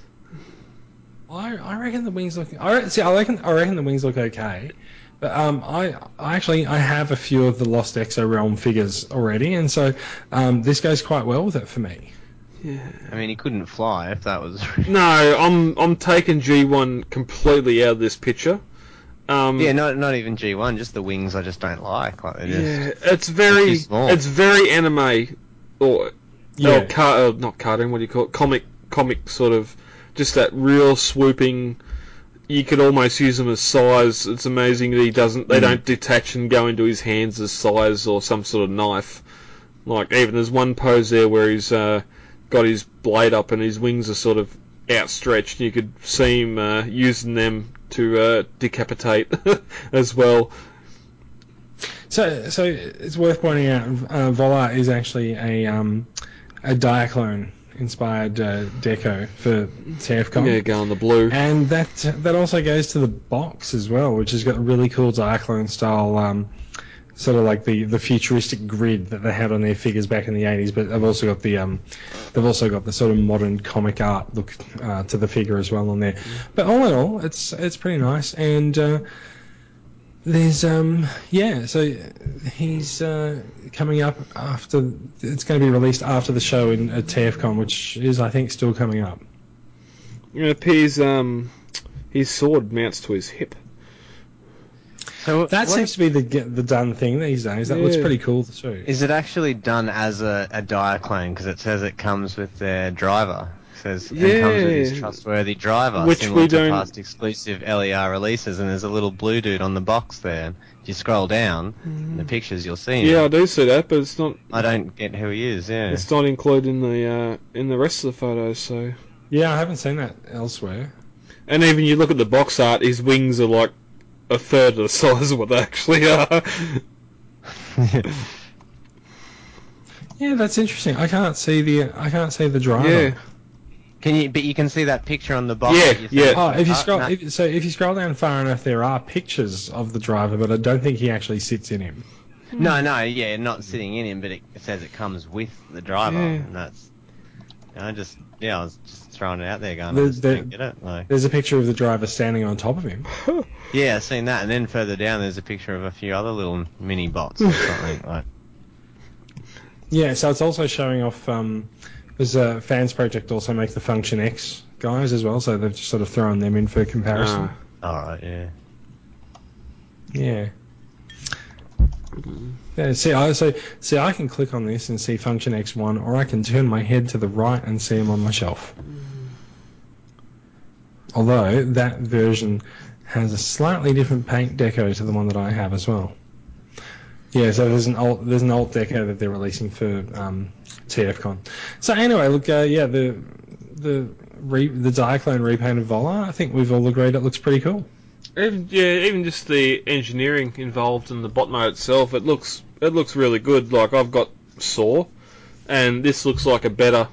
I, I reckon the wings look. I re- see. I reckon. I reckon the wings look okay. But um, I, I actually I have a few of the Lost Exo Realm figures already, and so um, this goes quite well with it for me. Yeah. I mean, he couldn't fly if that was. No, I'm I'm taking G1 completely out of this picture. Um, yeah, not not even G1. Just the wings. I just don't like. Like they're just. yeah, it's very too it's very anime or Yeah. or car, uh, not cartoon. What do you call it? Comic comic sort of just that real swooping. You could almost use them as size. It's amazing that he doesn't. They Mm. don't detach and go into his hands as size or some sort of knife. Like even there's one pose there where he's uh, got his blade up and his wings are sort of outstretched. You could see him uh, using them to uh, decapitate as well. So, so it's worth pointing out, uh, Volar is actually a um, a Diaclone inspired uh, deco for TFCon. Yeah, go on the blue. And that that also goes to the box as well, which has got a really cool Diaclone style, um, sort of like the, the futuristic grid that they had on their figures back in the 80s. But they've also got the um, they've also got the sort of modern comic art look uh, to the figure as well on there. But all in all, it's it's pretty nice. And uh, there's um yeah, so he's uh, coming up after it's going to be released after the show in at TFCon, which is I think still coming up. It appears um, his sword mounts to his hip. So That what seems to be the the done thing these days. That looks pretty cool too. Is it actually done as a, a Diaclone? Because it says it comes with their driver. It says and comes with his trustworthy driver, Which similar we to don't- past exclusive LER releases. And there's a little blue dude on the box there. If you scroll down in the pictures, you'll see him. Yeah, I do see that, but it's not I don't get who he is. Yeah. it's not included in the uh, in the rest of the photos. So, Yeah, I haven't seen that elsewhere. and even you look at the box art, his wings are like a third of the size of what they actually are. Yeah, that's interesting. I can't see the I can't see the driver. Yeah. Can you? But you can see that picture on the box. Yeah, yeah. think- Oh, if you Uh, scroll, no. if, so if you scroll down far enough, there are pictures of the driver, but I don't think he actually sits in him. No, no, yeah, not sitting in him, but it, it says it comes with the driver, Yeah. and that's. I just, yeah, I was just throwing it out there, going, The- I just the- get it. Like, There's a picture of the driver standing on top of him. yeah, I've seen that, and then further down, there's a picture of a few other little mini bots or something. Like, Yeah, so it's also showing off. Um, there's a fans project also make the Function X guys as well, so they've just sort of thrown them in for comparison. Ah. all right, yeah. Yeah. Yeah, see, I so see, I can click on this and see Function X1, or I can turn my head to the right and see them on my shelf. Although that version has a slightly different paint deco to the one that I have as well. Yeah, so there's an alt there's an alt deco that they're releasing for um, TFCon. So anyway, look, uh, yeah, the the re, the Diaclone repainted Volar, I think we've all agreed it looks pretty cool. Even, yeah, even just the engineering involved in the bot mode itself, it looks it looks really good. Like I've got Saw, and this looks like a better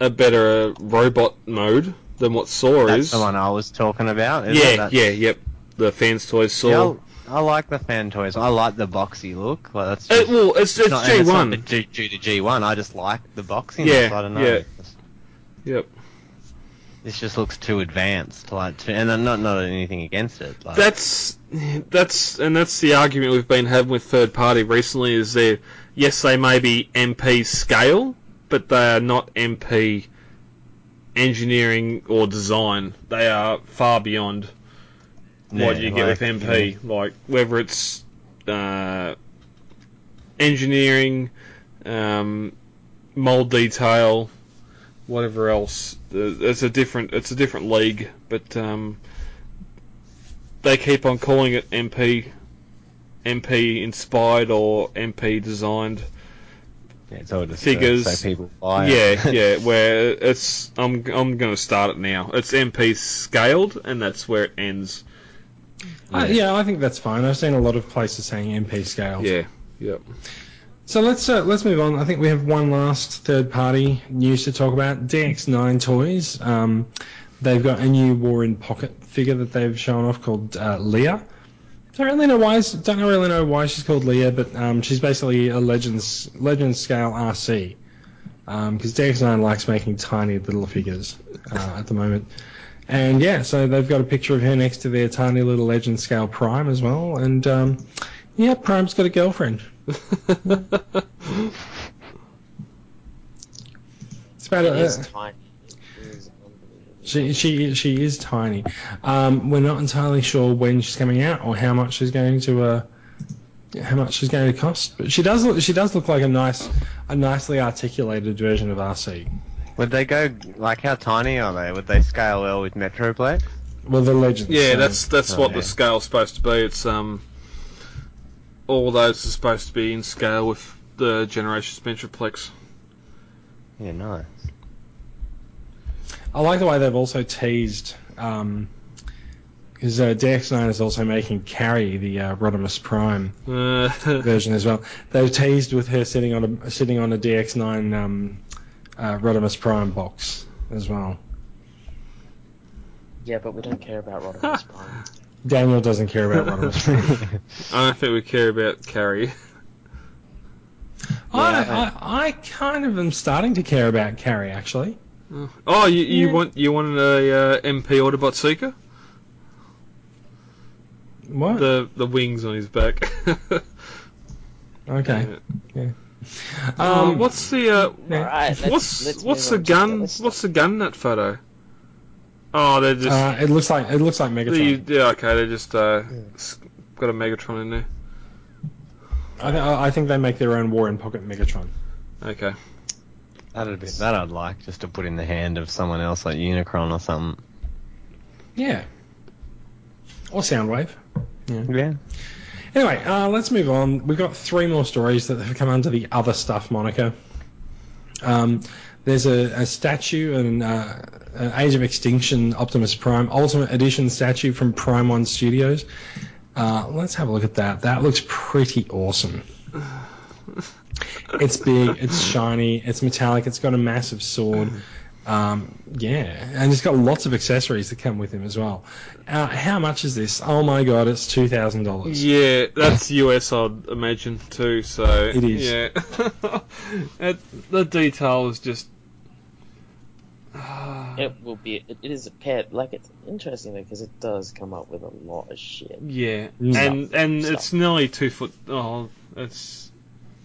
a better uh, robot mode than what Saw That's is. the one I was talking about. Is yeah, it? Yeah, yep. The fans toys Saw. Yeah, I'll- I like the fan toys. I like the boxy look. Like that's uh, It, well, it's it's not, and G it's not due, due to G1. I just like the boxing. Yeah, I don't know. yeah. Yep. This just looks too advanced, like, too, and I'm not not anything against it. Like, That's that's and that's the argument we've been having with third party recently. Is that yes, they may be MP scale, but they are not MP engineering or design. They are far beyond what Yeah, you get with MP. Like whether it's uh, engineering, um, mold detail, whatever else. It's a different it's a different league, but um, they keep on calling it MP MP inspired or MP designed. Yeah, it's all just Figures. Uh, so people buy. Yeah, yeah. Where it's I'm I'm going to start it now. It's MP scaled, and that's where it ends. Uh, yeah, I think that's fine. I've seen a lot of places saying MP scale. Yeah. Yep. So let's uh, let's move on. I think we have one last third party news to talk about. DX9 Toys. Um, they've got a new War in Pocket figure that they've shown off called uh, Leah. Don't really know why. Don't really know why she's called Leah, but um, she's basically a Legends Legends scale RC. Because DX9 likes making tiny little figures uh, at the moment. And yeah, so they've got a picture of her next to their tiny little Legend scale Prime as well. And um, yeah, Prime's got a girlfriend. It's about It a, is tiny. It is she she she is tiny. Um, we're not entirely sure when she's coming out or how much she's going to uh, how much she's going to cost. But she does look she does look like a nice a nicely articulated version of RC. Would they go like how tiny are they? Would they scale well with Metroplex? Well, the legend. Yeah, that's that's Oh, what yeah. the scale's supposed to be. It's um, all those are supposed to be in scale with the Generations Metroplex. Yeah, nice. I like the way they've also teased. Um, because uh, DX9 is also making Carry the uh, Rodimus Prime Uh, version as well. They've teased with her sitting on a sitting on a DX9 um, uh, Rodimus Prime box as well. Yeah, but we don't care about Rodimus Prime. Daniel doesn't care about Rodimus Prime. I don't think we care about Carry. I, Yeah. I, I kind of am starting to care about Carry actually. Oh, you, you Yeah. want you wanted a uh, MP Autobot Seeker? What? The the wings on his back. okay. Yeah. Um, Um, what's the uh, Yeah. Alright, let's, what's let's what's move the gun? What's the gun in that photo? Oh, they're just Uh, it looks like it looks like the, Megatron. yeah okay. They just uh, s- got a Megatron in there. I, th- I think they make their own War in Pocket Megatron. Okay. That'd be that I'd like just to put in the hand of someone else like Unicron or something. Yeah. Or Soundwave. Yeah. Yeah. Anyway, uh, let's move on. We've got three more stories that have come under the other stuff moniker. Um, there's a, a statue, an, uh, an Age of Extinction Optimus Prime Ultimate Edition statue from Prime One Studios. Uh, let's have a look at that. That looks pretty awesome. It's big, it's shiny, it's metallic, it's got a massive sword. Um, yeah, and it's got lots of accessories that come with him as well. Uh, how much is this? Oh my god, it's two thousand dollars. Yeah, that's US, I'd imagine too. So It is. Yeah, it, the detail is just. Ah, It will be. It, it is a pet. Like it's interesting though because it does come up with a lot of shit. yeah, Mm. and and Stuff. it's nearly two foot. Oh, it's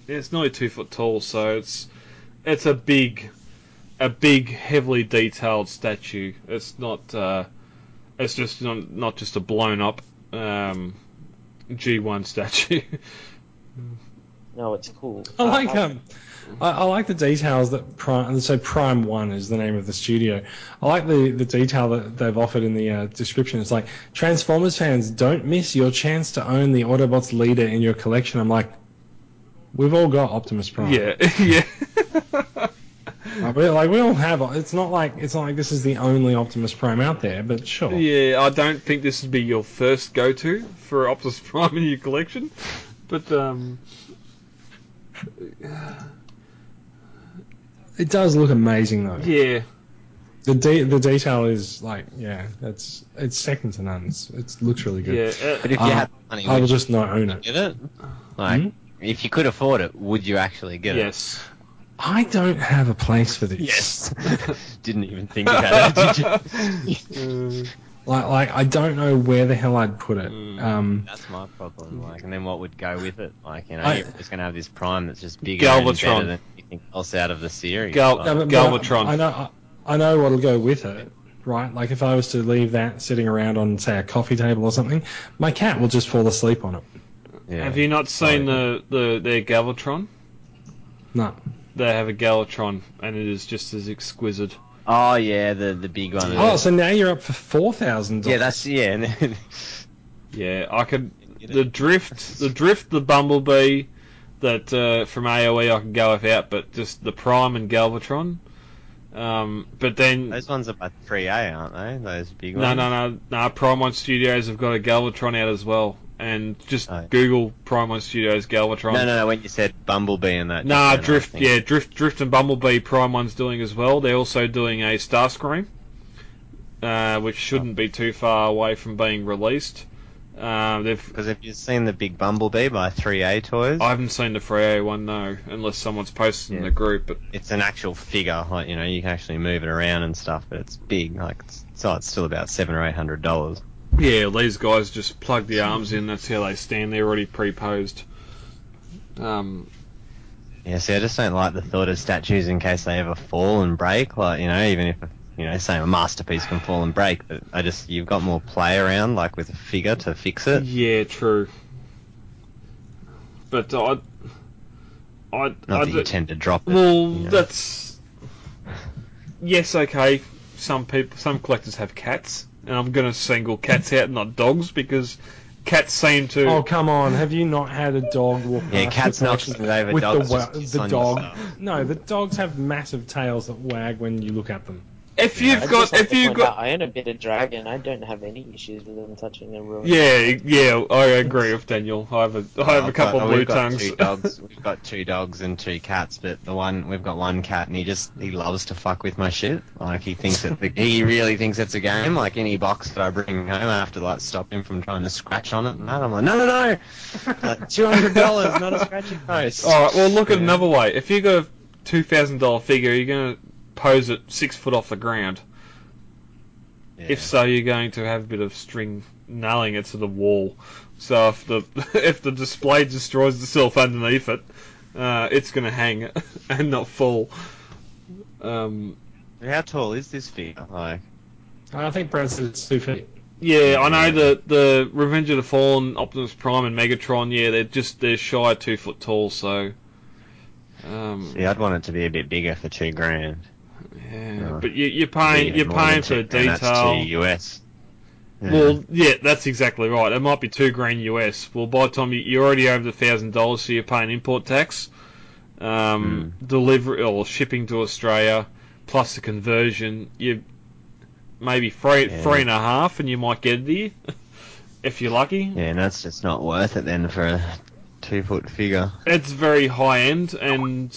it's nearly two foot tall. So it's it's a big, a big, heavily detailed statue. It's not. Uh, it's just not not just a blown up um, G1 statue. No, it's cool. I like um, I, I like the details that Prime. So Prime One is the name of the studio. I like the the detail that they've offered in the uh, description. It's like Transformers fans don't miss your chance to own the Autobots leader in your collection. I'm like, we've all got Optimus Prime. yeah, yeah. Like, we, like we all have. It's not like it's not like this is the only Optimus Prime out there. But sure. Yeah, I don't think this would be your first go-to for Optimus Prime in your collection, but um, It does look amazing though. yeah, The de- the detail is like yeah, it's it's second to none. It's, it looks really good. yeah. uh, But if you Um, had money, I will would just not own it. get it? Like, Hmm? if you could afford it, would you actually get it? yes. I don't have a place for this. it? Yes. Didn't even think about it, did you? Like, like I don't know where the hell I'd put it. Mm. Um, That's my problem. Like, and then what would go with it? Like, you know, I- you're just gonna have this prime that's just bigger and better than anything else out of the series. Gal- Like, yeah, but- but Galvatron. I, I know, I, I know what'll go with it, right? Like if I was to leave that sitting around on, say, a coffee table or something, my cat will just fall asleep on it. yeah. Have you not seen the, the their Galvatron? No. They have a Galvatron, and it is just as exquisite. Oh yeah, the the big one. Oh, so now you're up for four thousand. yeah, that's yeah. Yeah, I could. The drift, the drift, the bumblebee, that uh, from AOE I can go without, but just the Prime and Galvatron. Um, but then Those ones are by 3A, aren't they? Those big no, ones. no, no, no. Prime One Studios have got a Galvatron out as well, and just Oh. Google Prime One Studios Galvatron. No, no, no. When you said Bumblebee and that. Nah, just then, I Drift, yeah, Drift, Drift and Bumblebee Prime One's doing as well. They're also doing a Starscream, uh, which shouldn't be too far away from being released. Uh, they've, Because have you seen the big Bumblebee by 3A Toys? I haven't seen the 3A one, no, unless someone's posted in the group. But It's an actual figure, like you know, you can actually move it around and stuff, but it's big. Like, it's, so it's still about seven or eight hundred dollars. Yeah, these guys just plug the arms in. That's how they stand. They're already pre-posed. Um, Yeah, see, I just don't like the thought of statues in case they ever fall and break. Like, you know, even if you know, say a masterpiece can fall and break, but I just you've got more play around, like with a figure to fix it. yeah, true. But I, I, Not I that you tend to drop it. Well, you know. that's yes, okay. Some people, some collectors have cats, and I'm going to single cats out, not dogs, because cats seem to. Oh come on! Have you not had a dog walk Yeah, past cats your not collection over with dogs the, just wa- the dog? stuff. No, the dogs have massive tails that wag when you look at them. If you've I got, if you've got, out, I own a bit of dragon. I don't have any issues with them touching a ruin. yeah, yeah, I agree with Daniel. I have a, I have a I've couple got- of blue we've got tongues. Two dogs. We've got two dogs and two cats, but the one we've got one cat, and he just he loves to fuck with my shit. Like he thinks it, he really thinks it's a game. Like any box that I bring home, I have to like stop him from trying to scratch on it. And that I'm like, no, no, no, like, two hundred dollars, not a scratching post. All right, well, look at Yeah. another way. If you got a two thousand dollar figure, you're going to pose it six foot off the ground. Yeah. If so, you're going to have a bit of string nailing it to the wall. So if the if the display destroys itself underneath it, uh, it's going to hang and not fall. Um, How tall is this figure? Like, I think Brad said it's two feet. yeah, I know the the Revenge of the Fallen, Optimus Prime, and Megatron. Yeah, they're just they're shy two foot tall. So. Um, yeah, I'd want it to be a bit bigger for two grand. Yeah, No. but you, you're paying you're paying for two grand, That's detail. two US. Yeah. Well, yeah, that's exactly right. It might be two grand US. Well, by the time you, you're already over the thousand dollars, so you're paying import tax, um, delivery or shipping to Australia, plus the conversion. You maybe three Yeah. three and a half, and you might get it here if you're lucky. yeah, and that's just not worth it then for a two foot figure. It's very high end, and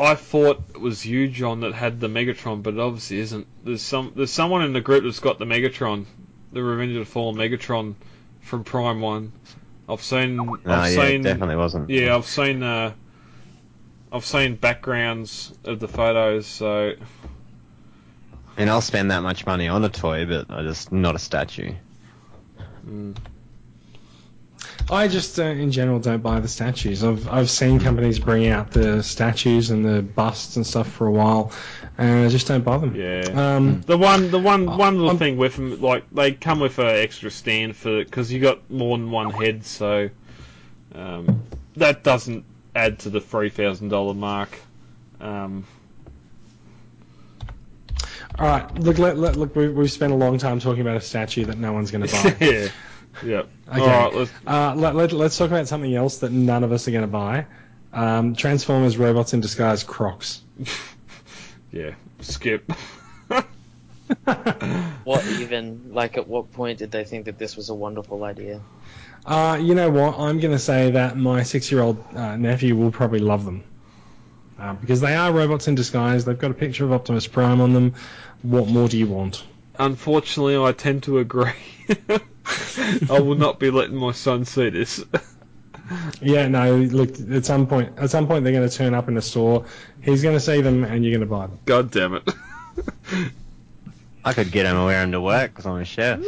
I thought it was you, John, that had the Megatron, but it obviously isn't. There's some there's someone in the group that's got the Megatron, the Revenge of the Fallen Megatron from Prime One. I've seen No, I've yeah, it seen definitely wasn't. yeah I've seen uh, I've seen backgrounds of the photos, so And I'll spend that much money on a toy, but I just not a statue. mm, I just, uh, in general, don't buy the statues. I've I've seen companies bring out the statues and the busts and stuff for a while, and I just don't buy them. yeah. Um, The one, the one, one little I'm- thing with them, like they come with an extra stand for because you got more than one head, so um, that doesn't add to the three thousand dollar mark. Um, all right, look, let, let, look, we, we've spent a long time talking about a statue that no one's going to buy. yeah, yeah. Okay. All right, let's, Uh, let, let, let's talk about something else that none of us are going to buy. Um, Transformers Robots in Disguise Crocs. yeah, skip. What even? Like, at what point did they think that this was a wonderful idea? Uh, you know what? I'm going to say that my six-year-old uh, nephew will probably love them. Uh, because they are robots in disguise. They've got a picture of Optimus Prime on them. What more do you want? Unfortunately, I tend to agree. I will not be letting my son see this. Yeah, no. Look, at some point, at some point, they're going to turn up in a store. He's going to see them, and you're going to buy them. God damn it. I could get him to wear him to work because I'm a chef.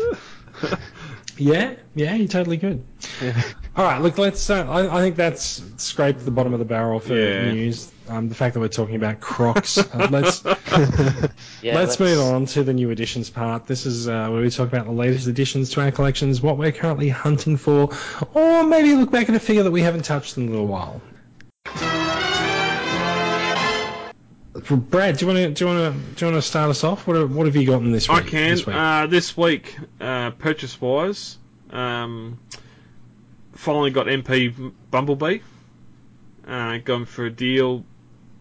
Yeah, yeah, you totally could. All right, look, let's. Uh, I, I think that's scraped the bottom of the barrel for Yeah. news. Um, the fact that we're talking about Crocs. Uh, let's Yeah, let's move on to the new editions part. This is uh, where we talk about the latest additions to our collections, what we're currently hunting for, or maybe look back at a figure that we haven't touched in a little while. Brad, do you want to do you want to do you want to start us off? What what have you gotten this week? I can. This week? Uh, this week, uh, purchase wise, um, finally got MP Bumblebee. Uh, gone for a deal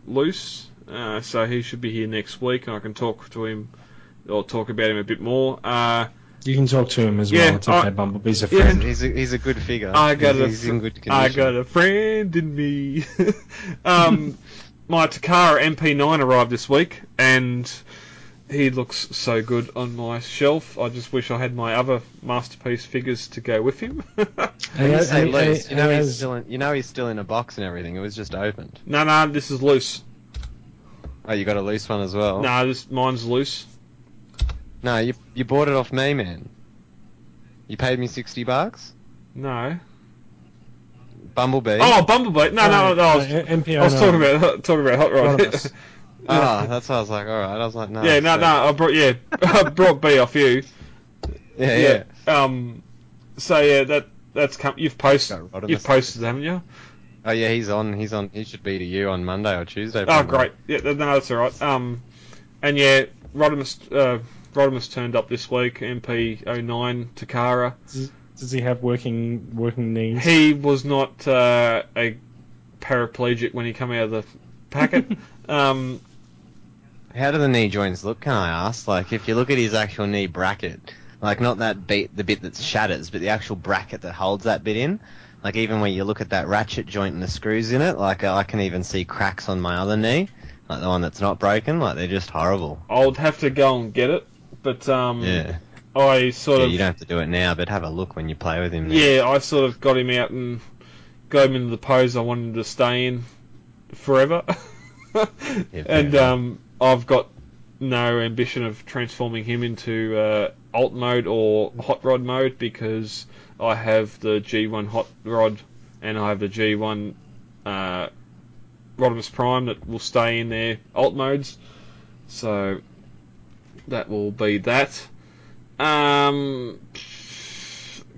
loose, uh, so he should be here next week, and I can talk to him or talk about him a bit more. Uh, You can talk to him as Yeah, well. It's okay, I- Bumblebee's a yeah. friend. He's a, he's a good figure. I got he's, a he's in good condition. I got a friend in me. um, my Takara MP9 arrived this week, and he looks so good on my shelf. I just wish I had my other masterpiece figures to go with him. And When he you has- say and he- loose, you know he's still in, you know he's still in a box and everything. It was just opened. no, no, this is loose. Oh, you got a loose one as well. No, this mine's loose. No, you you bought it off me, man. You paid me sixty bucks. No. Bumblebee. Oh, Bumblebee. No, no, no. I was, uh, MPO, I was talking about talking about Hot Rod. Rodimus. Ah, that's why I was like, all right. I was like, no. yeah, no, so- no. I brought yeah, I brought B off you. Yeah, yeah. Um. So yeah, that that's come. You've posted. You've posted, haven't you? Oh yeah, he's on. He's on. He should be to you on Monday or Tuesday. Oh, great. Yeah, no, that's all right. Um, and yeah, Rodimus, uh, Rodimus turned up this week. MP09 Takara. Does he have working working knees? He was not uh, a paraplegic when he came out of the packet. um, How do the knee joints look? Can I ask? Like, if you look at his actual knee bracket, like not that bit, the bit that shatters, but the actual bracket that holds that bit in. Like even when you look at that ratchet joint and the screws in it, like I can even see cracks on my other knee, like the one that's not broken. Like they're just horrible. I'll have to go and get it, but um, Yeah. I sort Yeah, of you don't have to do it now, but have a look when you play with him. Now. Yeah, I sort of got him out and got him into the pose I wanted him to stay in forever. Yeah, and um, I've got no ambition of transforming him into uh, alt mode or hot rod mode because I have the G1 hot rod and I have the G1 uh, Rodimus Prime that will stay in their alt modes. So that will be that. Um,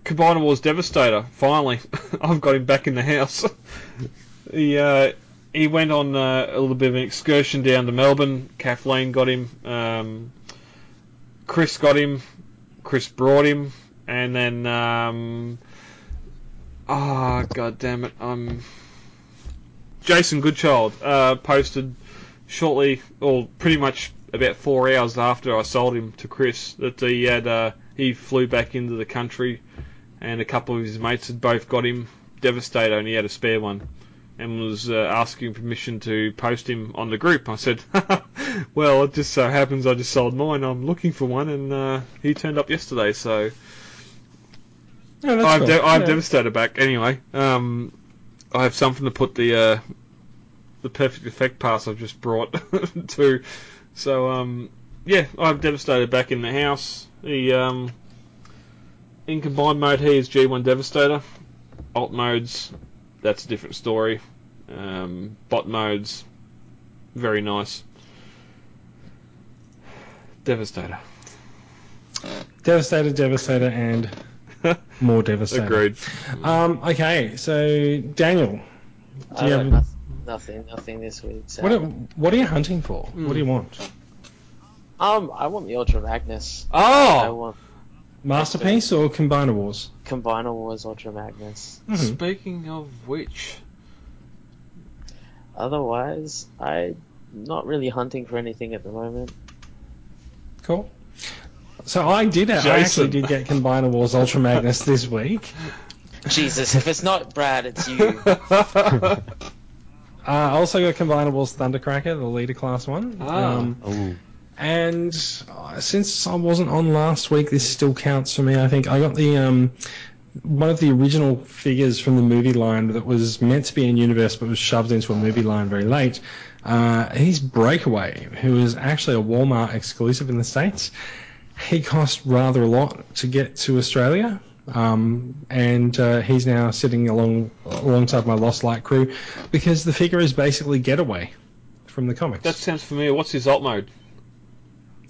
Combiner Wars Devastator. Finally, I've got him back in the house. he uh, he went on uh, a little bit of an excursion down to Melbourne. Kathleen got him. Um, Chris got him. Chris brought him, and then um, ah, god damn it, I'm Jason Goodchild uh, posted shortly, or pretty much about four hours after I sold him to Chris, that he had uh, he flew back into the country, and a couple of his mates had both got him Devastator, and he had a spare one, and was uh, asking permission to post him on the group. I said, "Well, it just so happens I just sold mine. I'm looking for one, and uh, he turned up yesterday, so." Oh, I've, cool. de- I've Yeah. Devastator back anyway. Um, I have something to put the uh, the perfect effect pass I've just brought to. So um, yeah, I have Devastator back in the house. He um, in combined mode he is G1 Devastator. Alt modes, that's a different story. Um, bot modes, very nice. Devastator. Devastator, Devastator, and more Devastator. Agreed. Um, okay, so Daniel, do I you have, nothing, nothing, nothing this week. So. what are, what are you hunting for? What do you want? Um, I want the Ultra Magnus. I Oh, want Masterpiece or Combiner Wars? Combiner Wars Ultra Magnus. Mhm. speaking of which, Otherwise, I'm not really hunting for anything at the moment. Cool. So I did. I actually did get Combiner Wars Ultra Magnus this week. Jesus, if it's not Brad, it's you. Uh, I also got Combiner Wars Thundercracker, the leader class one. Ah. Um, and uh, since I wasn't on last week, this still counts for me. I think I got the um, one of the original figures from the movie line that was meant to be in universe but was shoved into a movie line very late. Uh, he's Breakaway, who is actually a Walmart exclusive in the states. He cost rather a lot to get to Australia. Um, and uh, he's now sitting along alongside my Lost Light crew because the figure is basically Getaway from the comics. that sounds familiar. What's his alt mode?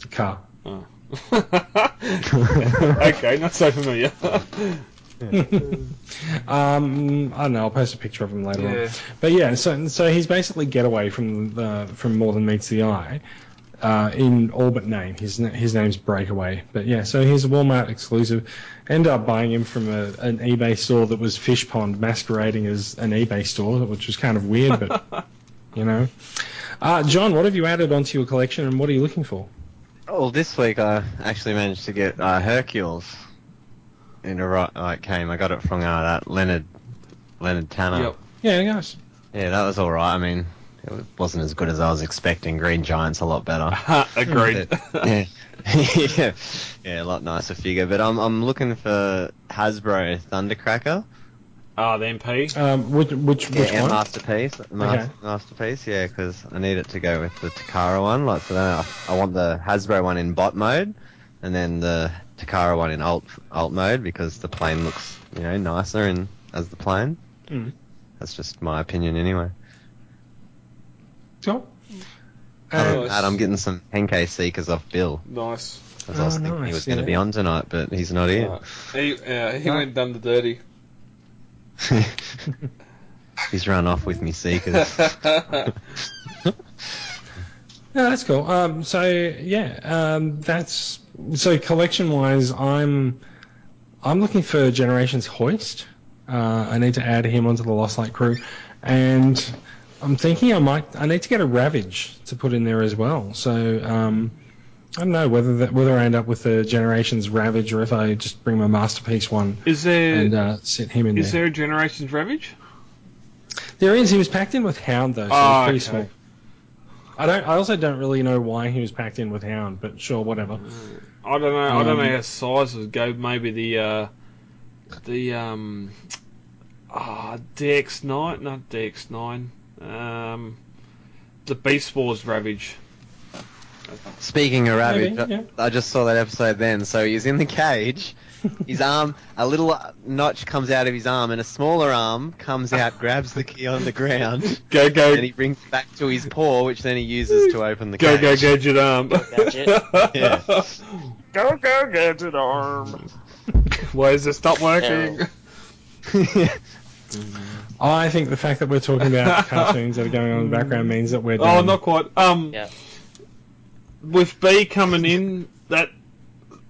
car. Oh. okay, not so familiar. um, I don't know. I'll post a picture of him later Yeah. on. But yeah, so so he's basically getaway from the from more than meets the eye. uh, in all but name. His his name's Breakaway. But yeah, so he's a Walmart exclusive. End up buying him from a, an eBay store that was Fish Pond masquerading as an eBay store, which was kind of weird, but you know. Uh, John, what have you added onto your collection, and what are you looking for? Well, this week I actually managed to get uh, Hercules. In a right, like came. I got it from uh, that Leonard, Leonard Tanner. Yep. Yeah, guys. Yeah, that was all right. I mean, it wasn't as good as I was expecting. Green Giant's a lot better. Agreed. yeah. yeah, yeah, a lot nicer figure. But I'm I'm looking for Hasbro Thundercracker. Ah, the MP. Um, which which which one? masterpiece, mas- Okay. masterpiece. Yeah, because I need it to go with the Takara one. Like, so then I, I want the Hasbro one in bot mode, and then the Takara one in alt alt mode because the plane looks, you know, nicer in as the plane. Mm. That's just my opinion, anyway. Cool. Other Uh, than that, I'm getting some Henkei Seekers off Bill. Nice. As I was Oh, thinking he nice, was going to yeah. be on tonight, but he's not here. Uh, he uh, he No. went done the dirty. he's run off with me Seekers. No, that's cool. Um, so yeah, um, that's so collection wise. I'm I'm looking for Generations Hoist. Uh, I need to add him onto the Lost Light crew, and I'm thinking I might I need to get a Ravage to put in there as well. So um, I don't know whether that, whether I end up with the Generations Ravage or if I just bring my masterpiece one Is there and is uh, set him in there. there a Generations Ravage? There is. He was packed in with Hound though, so Oh, pretty okay. small. I don't. I also don't really know why he was packed in with Hound, but sure, whatever. I don't know. I don't know Um, how sizes go. Maybe the uh, the um, ah DX nine, not DX nine. Um, the Beast Wars Ravage. Speaking of Ravage, Maybe, yeah. I just saw that episode then. So he's in the cage. His arm, a little notch comes out of his arm, and a smaller arm comes out, grabs the key on the ground, Go go and he brings it back to his paw, which then he uses to open the go cage. go gadget arm. Gadget. Yeah. go go gadget arm. Why is this not working? I think the fact that we're talking about cartoons that are going on in the background means that we're Oh, not quite. Um, Yeah. with B coming in, that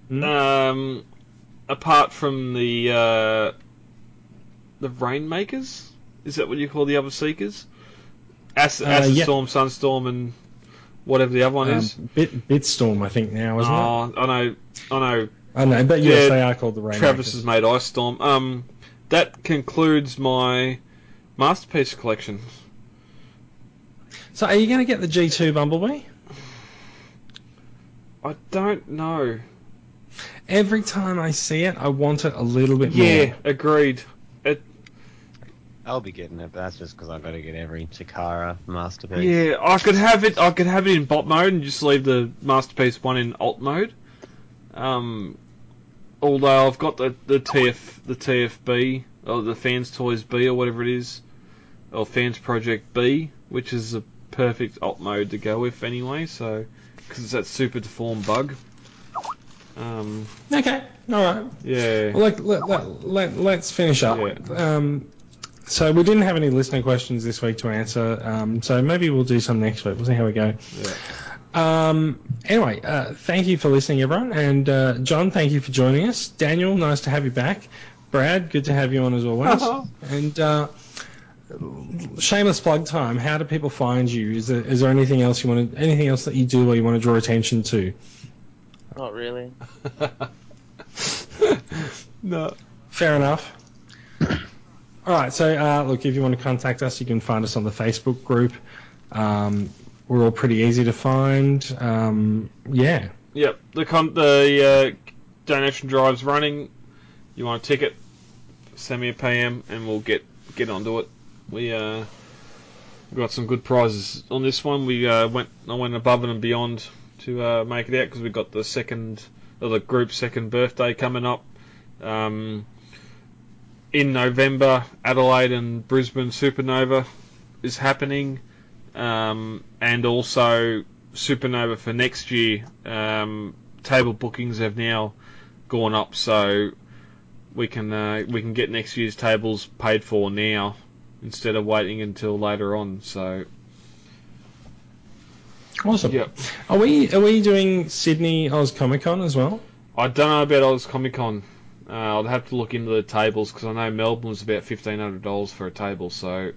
Hmm? um, apart from the uh, the Rainmakers, is that what you call the other Seekers? Acid, Uh, Acid. Storm, Sunstorm, and whatever the other one Um, is. Bit Bitstorm, I think now, isn't it? Oh, I know, I know. I know, but yes, yeah, they are called the Rainmakers. Travis has made Ice Storm. Um, that concludes my masterpiece collection. So, are you going to get the G2 Bumblebee? I don't know. Every time I see it, I want it a little bit more. Yeah, agreed. It, I'll be getting it, but that's just because I've got to get every Takara masterpiece. Yeah, I could have it. I could have it in bot mode and just leave the masterpiece one in alt mode. Um, although I've got the the TF the TFB or the Fans Toys B or whatever it is, or Fans Project B, which is a perfect alt mode to go with anyway. So because it's that super deformed bug. Um, Okay, all right. yeah. Well, let, let, let, let, let's finish up. Yeah. Um, so, we didn't have any listener questions this week to answer, um, so maybe we'll do some next week. We'll see how we go. Um, anyway, uh, thank you for listening, everyone. And uh, John, thank you for joining us. Daniel, nice to have you back. Brad, good to have you on as always. and uh, shameless plug time. How do people find you? Is there, is there anything else you want to, anything else that you do or you want to draw attention to? Not really. no. Fair enough. All right. So, uh, look, if you want to contact us, you can find us on the Facebook group. Um, we're all pretty easy to find. Um, yeah. Yep, the con- the uh, donation drive's running. You want a ticket? Send me a PM and we'll get get onto it. We uh got some good prizes on this one. We uh, went I went above and beyond to uh, make it out because we've got the second or the group's second birthday coming up. Um, in November, Adelaide and Brisbane Supernova is happening, um, and also Supernova for next year. Um, table bookings have now gone up, so we can uh, we can get next year's tables paid for now instead of waiting until later on. So Awesome. Yep. Are we are we doing Sydney Oz Comic Con as well? I don't know about Oz Comic Con. Uh, I'll have to look into the tables because I know Melbourne was about fifteen hundred dollars for a table, so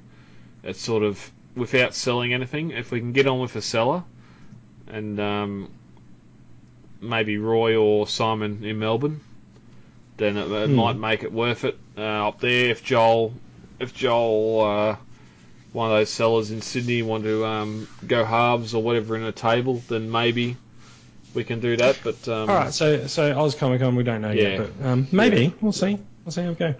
it's sort of without selling anything. If we can get on with a seller, and um, maybe Roy or Simon in Melbourne, then it, it Hmm. might make it worth it uh, up there. If Joel, if Joel, uh, one of those sellers in Sydney, want to um, go halves or whatever in a table, then maybe we can do that. But um, All right, so so Oz Comic Con, we don't know Yeah. yet, but um, maybe we'll see. We'll see how it go.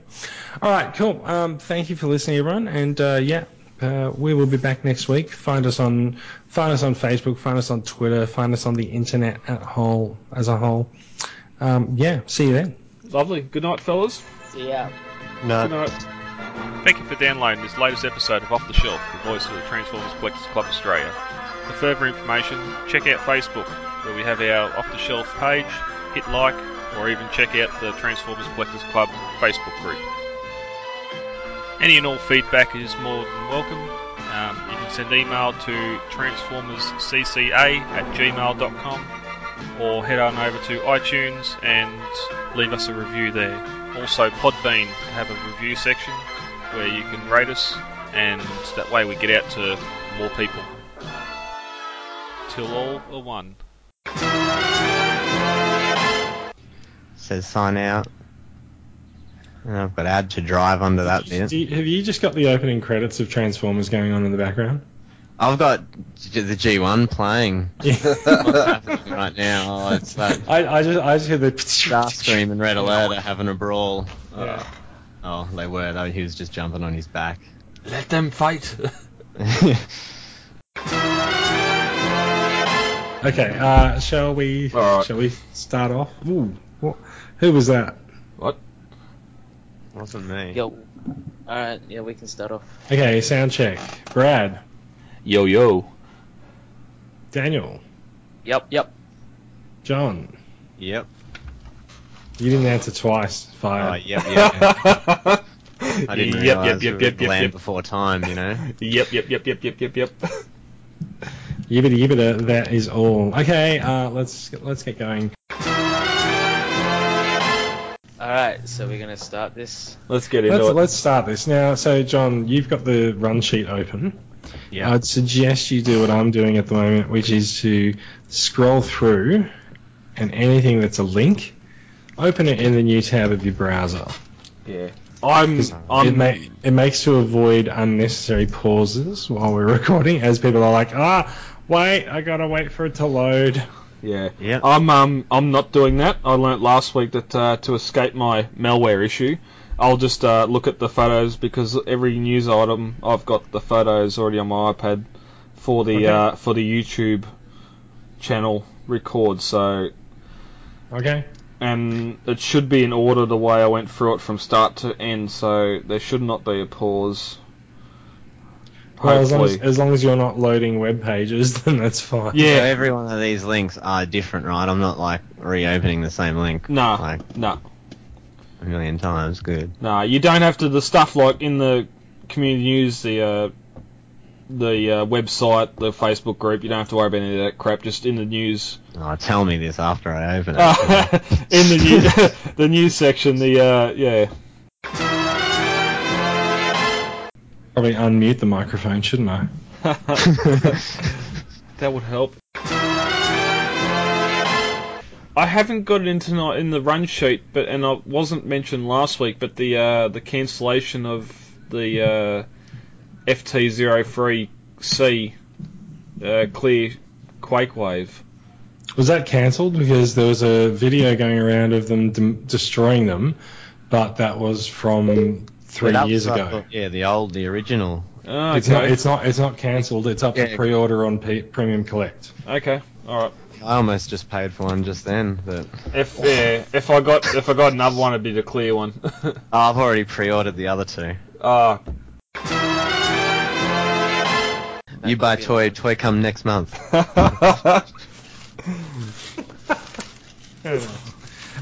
All right, cool. Um, thank you for listening, everyone, and uh, yeah, uh, we will be back next week. Find us on find us on Facebook, find us on Twitter, find us on the internet at whole as a whole. Um, yeah, see you then. lovely. Good night, fellas. See ya. No. Good night. Thank you for downloading this latest episode of Off the Shelf, the voice of the Transformers Collectors Club Australia. For further information, check out Facebook, where we have our Off the Shelf page, hit like, or even check out the Transformers Collectors Club Facebook group. Any and all feedback is more than welcome. Um, you can send email to transformerscca at gmail.com or head on over to iTunes and leave us a review there. Also, Podbean have a review section where you can rate us, and that way we get out to more people. Till all are one. Says sign out. And I've got add to drive under that bit. Do you- have you just got the opening credits of Transformers going on in the background? I've got the G1 playing. Right now? Oh, it's that I, I just I just hear the Starscream and Red Alert are having a brawl. Yeah. Oh, they were. Though he was just jumping on his back. Let them fight. Okay, uh, shall we All right. shall we start off? Ooh, what, who was that? what? Wasn't me. Yo. Alright, yeah, we can start off. Okay, sound check. Brad, Yo yo. Daniel, Yep, yep. John. Yep. You didn't answer twice. Oh, Fired. yep, yep. I didn't Yep, yep, yep, yep, yep, land yep. before time, you know. Yep, yep, yep, yep, yep, yep, yep. Yibbida yibbida. That is all. Okay, uh, let's let's get going. Alright, so we're gonna start this. Let's get into Let's it. let's start this now. So, John, you've got the run sheet open. Yeah. I'd suggest you do what I'm doing at the moment, which is to scroll through, and anything that's a link, open it in the new tab of your browser. yeah. I'm. it, I'm. ma- it makes to avoid unnecessary pauses while we're recording, as people are like, ah, wait, I gotta wait for it to load. Yeah. Yeah. I'm um I'm not doing that. I learnt last week that uh, to escape my malware issue, I'll just uh, look at the photos because every news item I've got the photos already on my iPad for the Okay. uh, for the YouTube channel record. So Okay. And it should be in order the way I went through it from start to end. So there should not be a pause. Well, as long as, Hopefully. as long as you're not loading web pages, then that's fine. So Yeah. every one of these links are different, right? I'm not like reopening the same link Nah. like No. a million times. Good. No, you don't have to. The stuff like in the community news, the uh, the uh, website, the Facebook group, you don't have to worry about any of that crap. Just in the news, Oh, tell me this after I open it. uh, in the news, the news section, the uh, yeah, Probably unmute the microphone, shouldn't I? that would help. I haven't got it into tonight in the run sheet, but and I wasn't mentioned last week, but the uh, the cancellation of the uh, FT03C uh, clear Quakewave. Was that cancelled because there was a video going around of them dem- destroying them, but that was from three But years ago. the- yeah, the old, the original. Oh, It's not. It's not. It's not cancelled. It's up for Yeah. pre-order on P- Premium Collect. Okay, all right. I almost just paid for one just then, but If yeah, if I got if I got another one, it'd be the clear one. oh, I've already pre-ordered the other two. Ah, That You buy toy, toy come next month.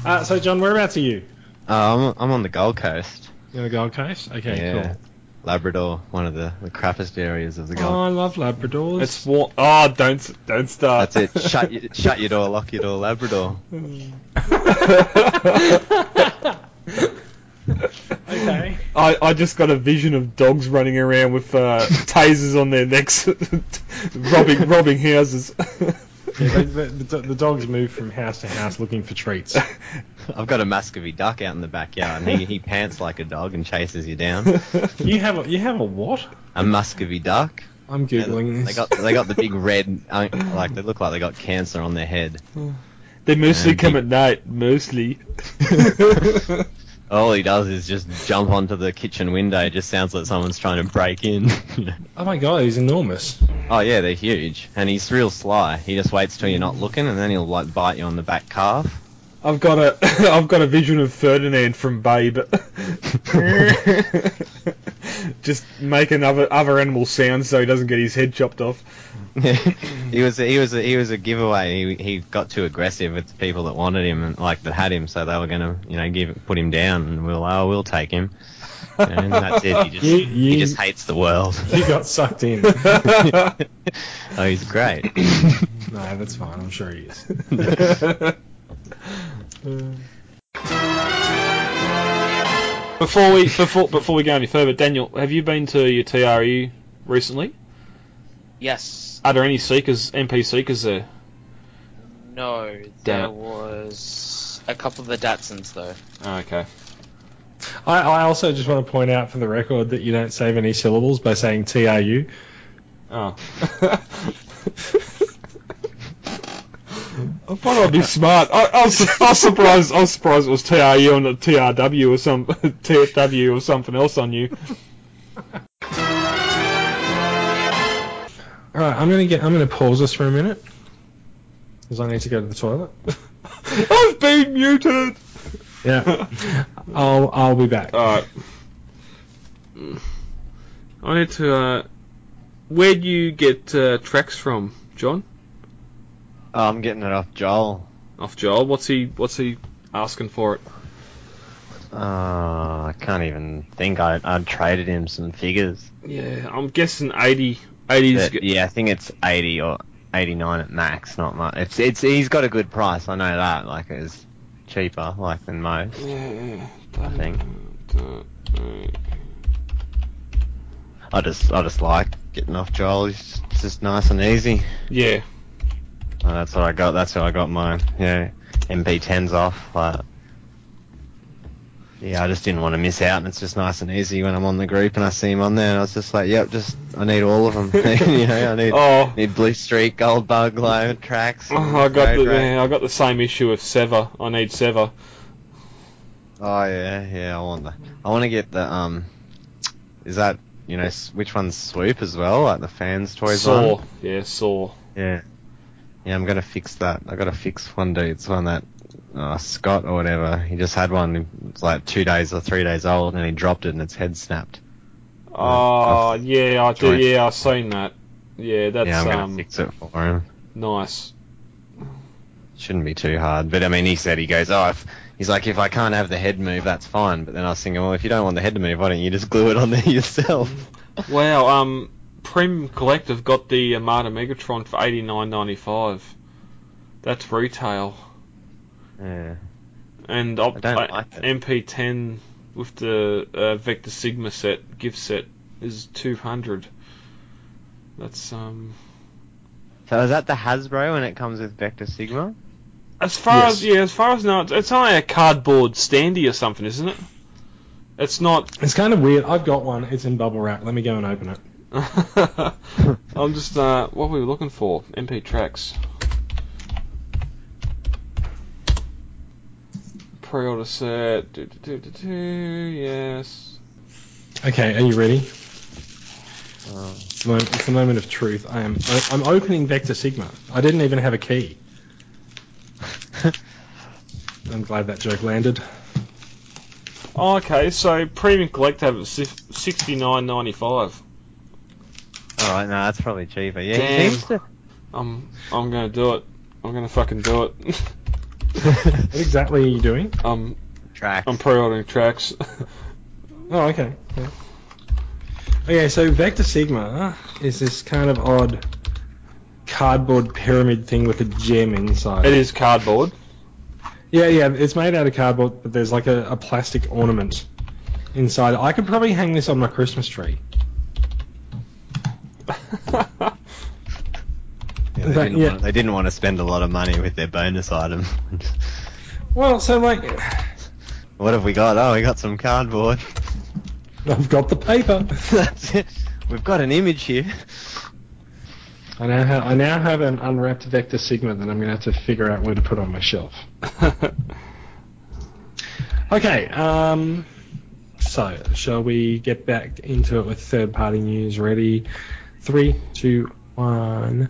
Uh, so, John, whereabouts are you? Oh, I'm, I'm on the Gold Coast. You're on the Gold Coast? Okay, Yeah. cool. Labrador, one of the, the crappiest areas of the Gold. Oh, I love Labradors. It's warm. Oh, don't don't start. That's it. Shut your, shut your door, lock your door, Labrador. Okay. I, I just got a vision of dogs running around with uh, tasers on their necks, robbing robbing houses. Yeah, the, the, the dogs move from house to house looking for treats. I've got a Muscovy duck out in the backyard, and he, he pants like a dog and chases you down. You have a you have a what? A Muscovy duck. I'm googling And this. They got they got the big red, uh, like they look like they got cancer on their head. they mostly And come he- at night, mostly. All he does is just jump onto the kitchen window. It just sounds like someone's trying to break in. Oh my god, he's enormous. oh yeah, they're huge, and he's real sly. He just waits till you're not looking, and then he'll like bite you on the back calf. I've got a I've got a vision of Ferdinand from Babe. Just making other other animal sounds so he doesn't get his head chopped off. he was a, he was a, he was a giveaway. He, he got too aggressive with the people that wanted him and like that had him, so they were gonna you know give put him down, and we'll oh we'll take him. And that's it. He just You- he just hates the world. You got sucked in. oh, he's great. no, that's fine. I'm sure he is. Before we before before we go any further, Daniel, have you been to your TRU recently? Yes. Are there any seekers, MP seekers there? No, Damn there it. was a couple of the Datsuns though. Oh, okay. I, I also just want to point out for the record that you don't save any syllables by saying TRU. Oh. I thought I'd be smart. I, I, was, I was surprised. I was surprised it was TRU and not TRW or some TFW or something else on you. All right, I'm gonna get. I'm gonna pause this for a minute because I need to go to the toilet. I've been muted. yeah, I'll I'll be back. All right. I need to. Uh, where do you get uh, Tracks from, John? Oh, I'm getting it off Joel. Off Joel. What's he? What's he asking for it? Oh, I can't even think. I I traded him some figures. Yeah, I'm guessing 80. 80's But, yeah, I think it's 80 or 89 at max. Not much. It's it's he's got a good price. I know that. Like it's cheaper, like than most. Yeah, I think. I just I just like getting off Joel. Just, it's just nice and easy. Yeah. Oh, that's what I got. That's how I got mine. Yeah, MP10s off. But yeah, I just didn't want to miss out, and it's just nice and easy when I'm on the group and I see him on there, and I was just like, yep, just I need all of them. you know, I need Oh, need Blue Streak, Gold Bug, Glow, Tracks. oh, I got the yeah, I got the same issue with Sever. I need Sever. Oh yeah, yeah. I want the. I want to get the um. Is that you know which one's Swoop as well? Like the fans toys Saw. one. Yeah, Saw. Yeah. Yeah, I'm gonna fix that. I gotta fix one dude. It's one that uh, Scott or whatever. He just had one. It's like two days or three days old, and he dropped it, and its head snapped. Oh, I've yeah, I did. Yeah, I've seen that. Yeah, that's yeah, I'm gonna um fix it for him. nice. Shouldn't be too hard. But I mean, he said he goes, oh, if, he's like, if I can't have the head move, that's fine. But then I was thinking, well, if you don't want the head to move, why don't you just glue it on there yourself? Wow. Um, Premium Collective got the Armada Megatron for eighty nine ninety five. That's retail. Yeah. And op- I don't like it. MP10 with the uh, Vector Sigma set gift set is 200. That's um So is that the Hasbro when it comes with Vector Sigma? as far Yes. as yeah as far as now it's, it's only a cardboard standy or something, isn't it? It's not. It's kind of weird. I've got one. It's in bubble wrap. Let me go and open it. I'm just uh what were we looking for? MP Tracks. Pre-order set. Do, do, do, do, do, yes. Okay, are you ready? Oh. It's the, moment, it's the moment of truth. I am. I, I'm opening Vector Sigma. I didn't even have a key. I'm glad that joke landed. Oh, okay, so premium collector at sixty nine ninety five. Alright, no, that's probably cheaper. Yeah, Damn. he seems to. I'm I'm gonna do it. I'm gonna fucking do it. What exactly are you doing? I'm Tracks. I'm pre-ordering Tracks. Oh, okay. Yeah. Okay, so Vector Sigma is this kind of odd cardboard pyramid thing with a gem inside. It is cardboard. Yeah, yeah, it's made out of cardboard, but there's like a, a plastic ornament inside. I could probably hang this on my Christmas tree. They, But, didn't yeah. Want, they didn't want to spend a lot of money with their bonus item. Well, so like, what have we got? Oh, we got some cardboard. I've got the paper. That's it. We've got an image here. I now have I now have an unwrapped Vector Sigma that I'm going to have to figure out where to put on my shelf. Okay, um, so shall we get back into it with third party news? Ready? Three, two, one.